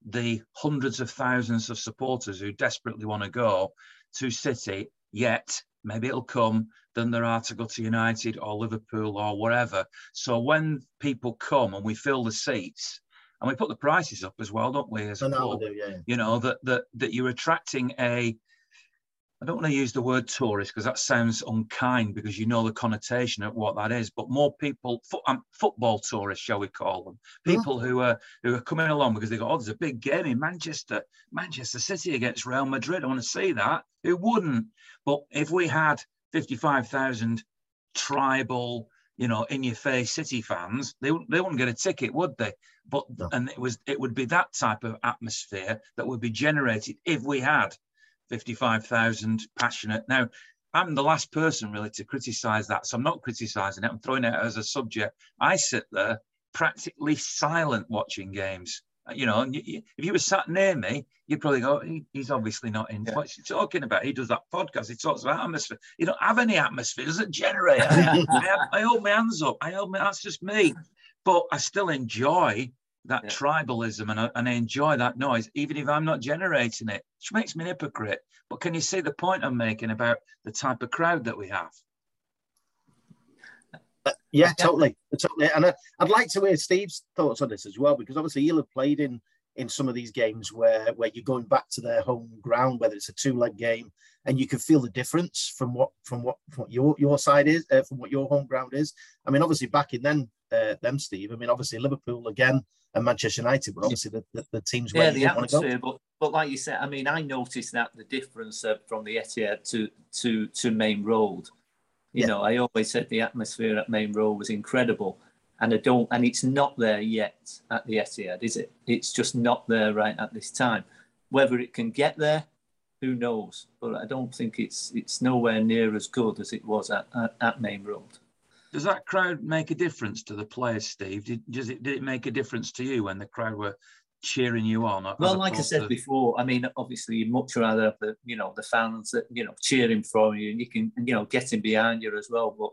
the hundreds of thousands of supporters who desperately want to go to City, yet maybe it'll come than there are to go to United or Liverpool or wherever. So when people come and we fill the seats, and we put the prices up as well, don't we? As a club, do, yeah. you know that that that you're attracting a I don't want to use the word tourist because that sounds unkind because you know the connotation of what that is. But more people, fo- um, football tourists, shall we call them, people who are who are coming along because they go, oh, there's a big game in Manchester, Manchester City against Real Madrid. I want to see that. Who wouldn't? But if we had fifty-five thousand tribal, you know, in your face City fans, they wouldn't they wouldn't get a ticket, would they? But No. and it was it would be that type of atmosphere that would be generated if we had 55,000 passionate. Now, I'm the last person really to criticize that. So I'm not criticizing it. I'm throwing it as a subject. I sit there practically silent watching games. Uh, You know, and you, you- if you were sat near me, you'd probably go, he, he's obviously not in. Yeah. What's he talking about? He does that podcast. He talks about atmosphere. You don't have any atmosphere. Doesn't generate. I, I, I hold my hands up. I hold my, that's just me. But I still enjoy that Yeah. tribalism and I, and I enjoy that noise, even if I'm not generating it, which makes me an hypocrite. But can you see the point I'm making about the type of crowd that we have? Yeah, totally, totally. And I, I'd like to hear Steve's thoughts on this as well, because obviously you'll have played in in some of these games where where you're going back to their home ground, whether it's a two leg game, and you can feel the difference from what from what from what your your side is, uh, from what your home ground is. I mean, obviously back in then, uh, them Steve. I mean, obviously Liverpool again and Manchester United, but obviously the, the, the teams where Yeah, you the want to go. atmosphere, but but like you said, I mean, I noticed that the difference uh, from the Etihad to to to Maine Road. You Yeah. know, I always said the atmosphere at Maine Road was incredible, and I don't, and it's not there yet at the Etihad, is it? It's just not there right at this time. Whether it can get there, who knows? But I don't think it's it's nowhere near as good as it was at at, at Maine Road. Does that crowd make a difference to the players, Steve? Did, does it, did it make a difference to you when the crowd were cheering you on? Well, like I said to- before, I mean, obviously, you'd much rather have the you know the fans that you know cheering for you, and you can you know getting behind you as well. But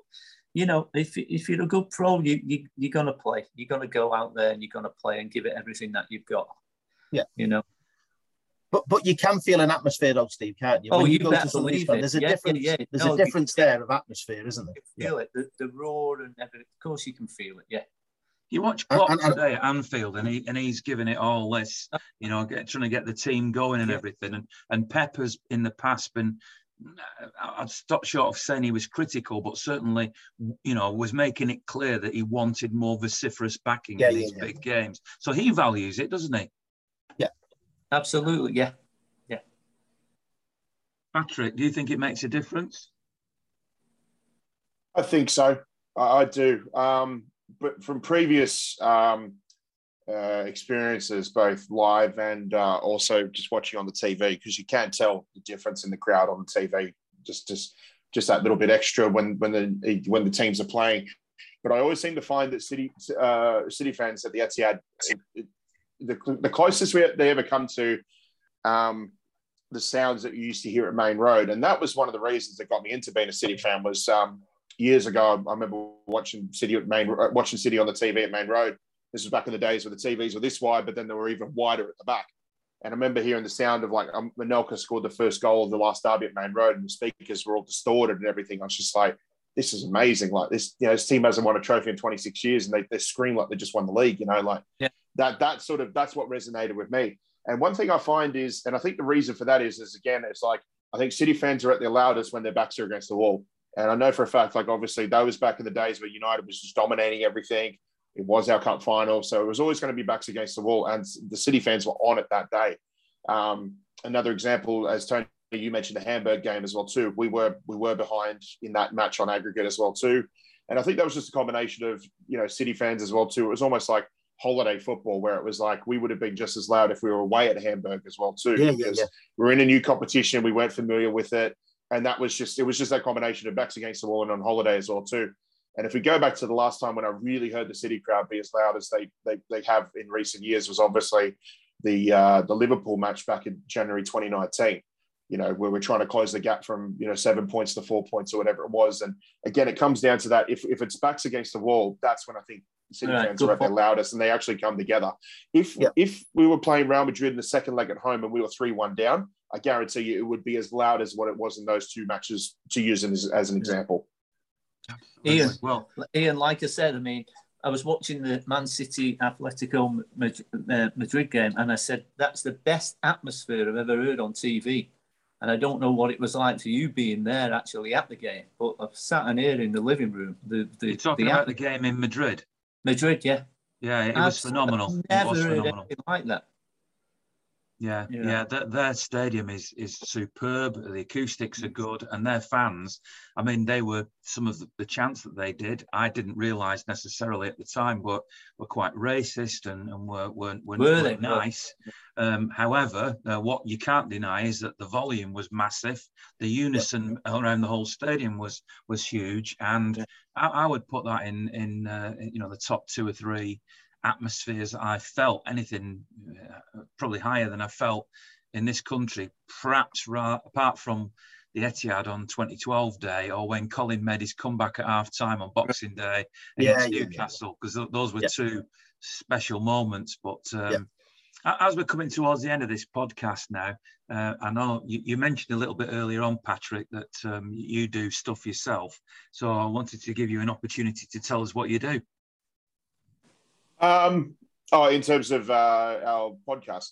you know, if if you're a good pro, you, you you're gonna play. You're gonna go out there and you're gonna play and give it everything that you've got. Yeah. You know. But but you can feel an atmosphere though, Steve, can't you? Oh, When you go to some of these believe. There's a Yeah, yeah, difference. yeah. There's No, a you- difference there of atmosphere, isn't there? You feel it, the, the roar and everything. Of course, you can feel it. Yeah. You watch And- Klopp and- and- today at Anfield, and he and he's giving it all this, you know, get, trying to get the team going and Yeah. everything. And and Pep has in the past been, I'd stop short of saying he was critical, but certainly, you know, was making it clear that he wanted more vociferous backing Yeah, for yeah, these yeah. big games. So he values it, doesn't he? Absolutely. Yeah. Yeah. Patrick, do you think it makes a difference? I think so. I, I do. Um, but from previous um, uh, experiences, both live and uh, also just watching on the TV, because you can tell the difference in the crowd on the TV. Just, just, just that little bit extra when when the when the teams are playing. But I always seem to find that City uh, City fans at the Etihad, it, it, the, the closest we, they ever come to um, the sounds that you used to hear at Maine Road, and that was one of the reasons that got me into being a City fan. Was um, years ago, I remember watching City at Maine, uh, watching City on the TV at Maine Road. This was back in the days where the TVs were this wide, but then they were even wider at the back. And I remember hearing the sound of like um, Manelka scored the first goal of the last derby at Maine Road, and the speakers were all distorted and everything. I was just like, this is amazing. Like this, you know, this team hasn't won a trophy in 26 years, and they, they scream like they just won the league. You know, like Yeah. That. That sort of that's what resonated with me. And one thing I find is, and I think the reason for that is, is again, it's like I think City fans are at their loudest when their backs are against the wall. And I know for a fact, like obviously, that was back in the days where United was just dominating everything. It was our cup final, so it was always going to be backs against the wall, and the City fans were on it that day. Um, another example, as Tony, you mentioned the Hamburg game as well too. We were we were behind in that match on aggregate as well too, and I think that was just a combination of you know City fans as well too. It was almost like holiday football where it was like we would have been just as loud if we were away at Hamburg as well too. Yeah, yeah, because yeah. we're in a new competition, we weren't familiar with it, and that was just it was just that combination of backs against the wall and on holiday as well too. And if we go back to the last time when I really heard the City crowd be as loud as they they, they have in recent years was obviously the uh, the Liverpool match back in January 2019. You know, where we're trying to close the gap from you know seven points to four points or whatever it was. And again, it comes down to that. If if it's backs against the wall, that's when I think City right, fans are at their loudest, and they actually come together. If yep. if we were playing Real Madrid in the second leg at home and we were three one down, I guarantee you it would be as loud as what it was in those two matches. To use as, as an example. Ian, well, Ian, like I said, I mean, I was watching the Man City Atletico uh, Madrid game, and I said that's the best atmosphere I've ever heard on TV. And I don't know what it was like for you being there actually at the game, but I've sat in here in the living room. The, the, You're talking the about the game in Madrid. Madrid, yeah. Yeah, it was phenomenal. Never was heard phenomenal. anything like that. Yeah, yeah, yeah their, their, stadium is is superb. The acoustics are good, and their fans. I mean, they were some of the, the chants that they did. I didn't realise necessarily at the time, but were quite racist and, and were weren't, weren't, were weren't nice. Um, however, uh, what you can't deny is that the volume was massive. The unison yeah. around the whole stadium was was huge, and yeah. I, I, would put that in in uh, you know the top two or three atmospheres I felt anything uh, probably higher than I felt in this country, perhaps ra- apart from the Etihad on 2012 day or when Colin made his comeback at half time on Boxing Day against yeah, Newcastle, because yeah. those were yeah. two special moments. But um, as we're coming towards the end of this podcast now, uh, I know you, you, mentioned a little bit earlier on, Patrick, that um, you do stuff yourself. So I wanted to give you an opportunity to tell us what you do. Um, oh, in terms of uh, our podcast,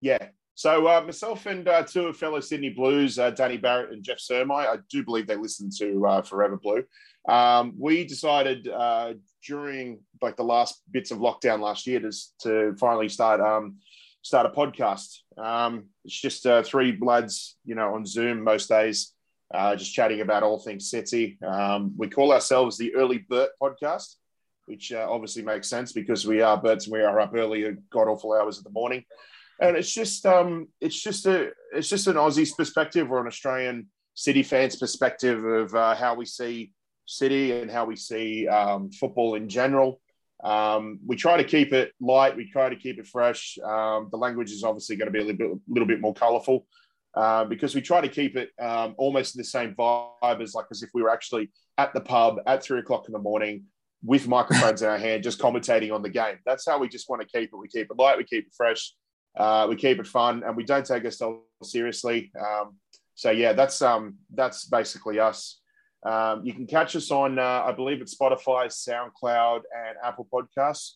yeah. So uh, myself and uh, two of fellow Sydney Blues, uh, Danny Barrett and Jeff Surmai, I do believe they listen to uh, Forever Blue. Um, we decided uh, during like the last bits of lockdown last year to, to finally start um, start a podcast. Um, it's just uh, three lads, you know, on Zoom most days, uh, just chatting about all things City. Um, we call ourselves the Early Bird Podcast which uh, obviously makes sense because we are birds and we are up early at god awful hours of the morning. And it's just um, it's just a it's just an Aussie's perspective or an Australian City fans perspective of uh, how we see City and how we see um, football in general. Um, we try to keep it light. We try to keep it fresh. Um, the language is obviously going to be a little bit, little bit more colourful uh, because we try to keep it um, almost in the same vibe as like as if we were actually at the pub at three o'clock in the morning, with microphones in our hand, just commentating on the game. That's how we just want to keep it. We keep it light, we keep it fresh, uh, we keep it fun, and we don't take ourselves seriously. Um, so yeah, that's um, that's basically us. Um, you can catch us on, uh, I believe it's Spotify, SoundCloud, and Apple Podcasts.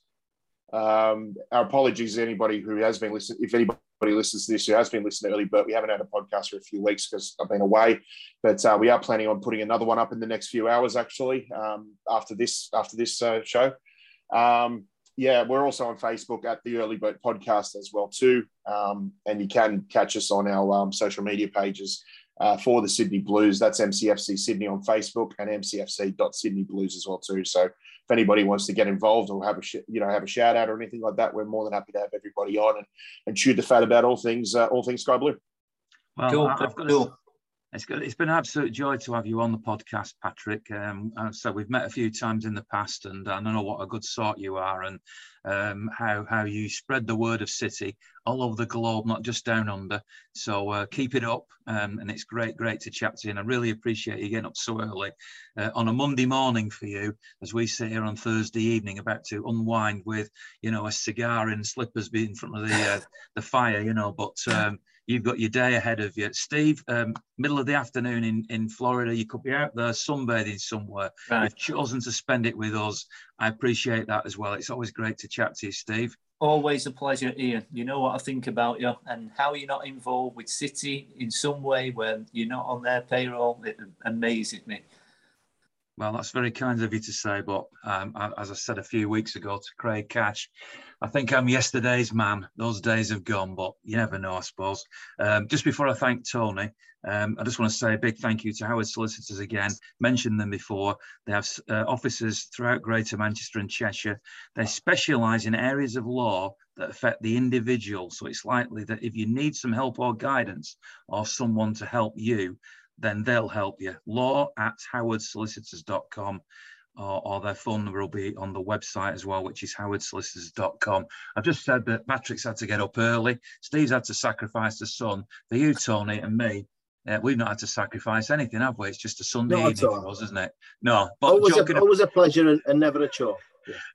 Um, our apologies to anybody who has been listening. If anybody listens to this who has been listening to early, but we haven't had a podcast for a few weeks because I've been away. But uh, we are planning on putting another one up in the next few hours, actually, um, after this after this uh, show. Um, yeah, we're also on Facebook at the Early Bird Podcast as well too, um, and you can catch us on our um, social media pages uh, for the Sydney Blues. That's MCFC Sydney on Facebook and MCFC.Sydney Blues as well too. So if anybody wants to get involved or have a sh- you know have a shout out or anything like that, we're more than happy to have everybody on and, and chew the fat about all things uh, all things Sky Blue. Well, cool. I've got cool. It's, good. it's been an absolute joy to have you on the podcast, Patrick. Um, so we've met a few times in the past, and I know what a good sort you are, and um, how how you spread the word of City all over the globe, not just down under. So uh, keep it up, um, and it's great, great to chat to you. And I really appreciate you getting up so early uh, on a Monday morning for you, as we sit here on Thursday evening, about to unwind with you know a cigar and slippers being in front of the uh, the fire, you know. But um, you've got your day ahead of you. Steve, um, middle of the afternoon in, in Florida, you could be out there sunbathing somewhere. Right. You've chosen to spend it with us. I appreciate that as well. It's always great to chat to you, Steve. Always a pleasure, Ian. You know what I think about you and how you're not involved with City in some way when you're not on their payroll. It amazes me. Well, that's very kind of you to say, but um, as I said a few weeks ago to Craig Cash, I think I'm yesterday's man. Those days have gone, but you never know, I suppose. Um, just before I thank Tony, um, I just want to say a big thank you to Howard Solicitors again. Mentioned them before. They have uh, offices throughout Greater Manchester and Cheshire. They specialise in areas of law that affect the individual. So it's likely that if you need some help or guidance or someone to help you, then they'll help you. Law at howardsolicitors.com or, or, their phone number will be on the website as well, which is howardsolicitors.com. I've just said that Patrick's had to get up early. Steve's had to sacrifice the sun. For you, Tony, and me, uh, we've not had to sacrifice anything, have we? It's just a Sunday not evening for us, isn't it? No, but always, a, always a pleasure and, and never a chore.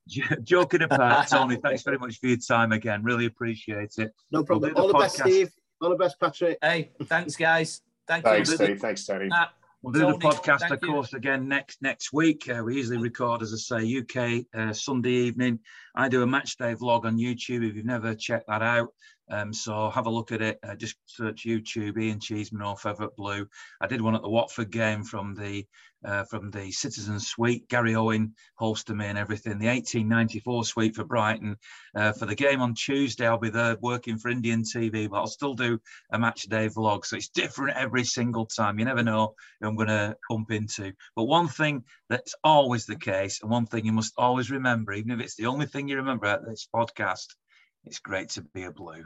Yeah. Joking apart, Tony, thanks very much for your time again. Really appreciate it. No problem. We'll All the, the best, Steve. All the best, Patrick. Hey, thanks, guys. Thank thanks, you. Steve. Thanks, Tony. We'll do the podcast, of course, again next next week. Uh, we usually record, as I say, UK uh, Sunday evening. I do a match day vlog on YouTube. If you've never checked that out, um, so have a look at it. Uh, just search YouTube Ian Cheeseman or Forever Blue. I did one at the Watford game from the uh, from the Citizen Suite. Gary Owen Holster me and everything. The 1894 Suite for Brighton. Uh, for the game on Tuesday, I'll be there working for Indian TV, but I'll still do a match day vlog. So it's different every single time. You never know who I'm going to bump into. But one thing that's always the case, and one thing you must always remember, even if it's the only thing you remember at this podcast, it's great to be a blue.